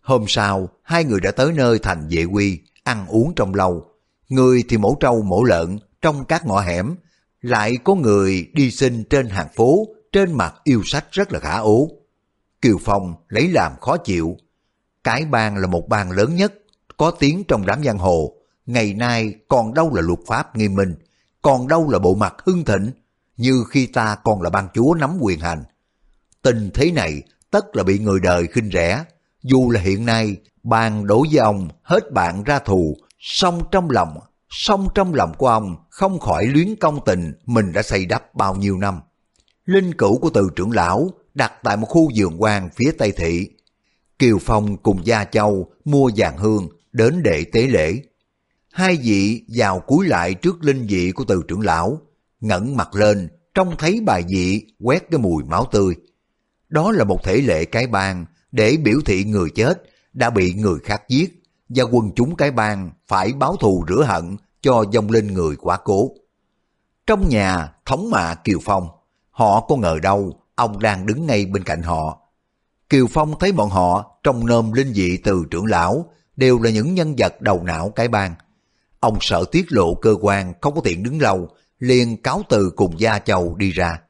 Hôm sau, hai người đã tới nơi thành vệ quy, ăn uống trong lâu. Người thì mổ trâu mổ lợn trong các ngõ hẻm, lại có người đi xin trên hàng phố, trên mặt yêu sách rất là khả ố. Kiều Phong lấy làm khó chịu. Cái bang là một bang lớn nhất, có tiếng trong đám giang hồ. Ngày nay còn đâu là luật pháp nghiêm minh, còn đâu là bộ mặt hưng thịnh, như khi ta còn là bang chúa nắm quyền hành. Tình thế này tất là bị người đời khinh rẻ, dù là hiện nay bàn đối với ông hết bạn ra thù, song trong lòng, song trong lòng của ông không khỏi luyến công tình mình đã xây đắp bao nhiêu năm. Linh cữu của từ trưởng lão đặt tại một khu vườn quan phía Tây Thị. Kiều Phong cùng Gia Châu mua vàng hương đến để tế lễ. Hai vị vào cúi lại trước linh vị của từ trưởng lão, ngẩng mặt lên, trông thấy bài vị quét cái mùi máu tươi. Đó là một thể lệ cái bang để biểu thị người chết đã bị người khác giết và quần chúng cái bang phải báo thù rửa hận cho dòng linh người quá cố. Trong nhà thống mạ Kiều Phong, họ có ngờ đâu ông đang đứng ngay bên cạnh họ. Kiều Phong thấy bọn họ trong nôm linh dị từ trưởng lão đều là những nhân vật đầu não cái bang. Ông sợ tiết lộ cơ quan không có tiện đứng lâu, liền cáo từ cùng Gia Châu đi ra.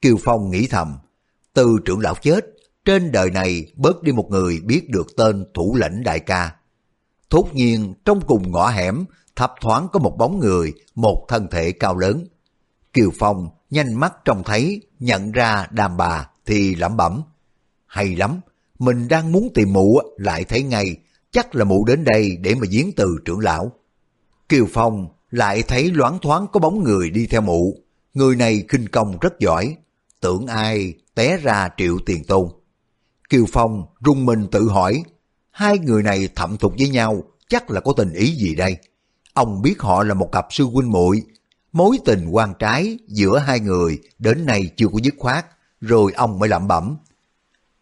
Kiều Phong nghĩ thầm, từ trưởng lão chết, trên đời này bớt đi một người biết được tên thủ lãnh đại ca. Thốt nhiên trong cùng ngõ hẻm thấp thoáng có một bóng người, một thân thể cao lớn. Kiều Phong nhanh mắt trông thấy, nhận ra đàm bà thì lẩm bẩm. Hay lắm, mình đang muốn tìm mụ lại thấy ngay, chắc là mụ đến đây để mà giếng từ trưởng lão. Kiều Phong lại thấy loáng thoáng có bóng người đi theo mụ. Người này khinh công rất giỏi, tưởng ai té ra triệu tiền tôn. Kiều Phong rung mình tự hỏi, hai người này thậm thục với nhau, chắc là có tình ý gì đây? Ông biết họ là một cặp sư huynh muội mối tình quan trái giữa hai người đến nay chưa có dứt khoát, rồi ông mới lẩm bẩm.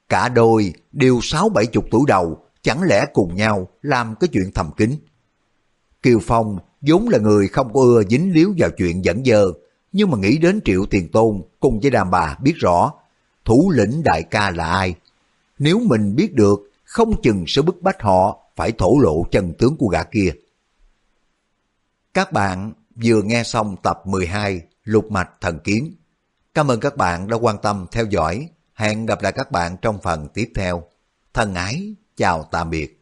Cả đôi đều sáu bảy chục tuổi đầu, chẳng lẽ cùng nhau làm cái chuyện thầm kín. Kiều Phong vốn là người không có ưa dính líu vào chuyện dẫn dơ, nhưng mà nghĩ đến triệu tiền tôn cùng với đàn bà biết rõ thủ lĩnh đại ca là ai. Nếu mình biết được, không chừng sẽ bức bách họ phải thổ lộ chân tướng của gã kia. Các bạn vừa nghe xong tập 12 Lục Mạch Thần Kiến. Cảm ơn các bạn đã quan tâm theo dõi. Hẹn gặp lại các bạn trong phần tiếp theo. Thân ái, chào tạm biệt.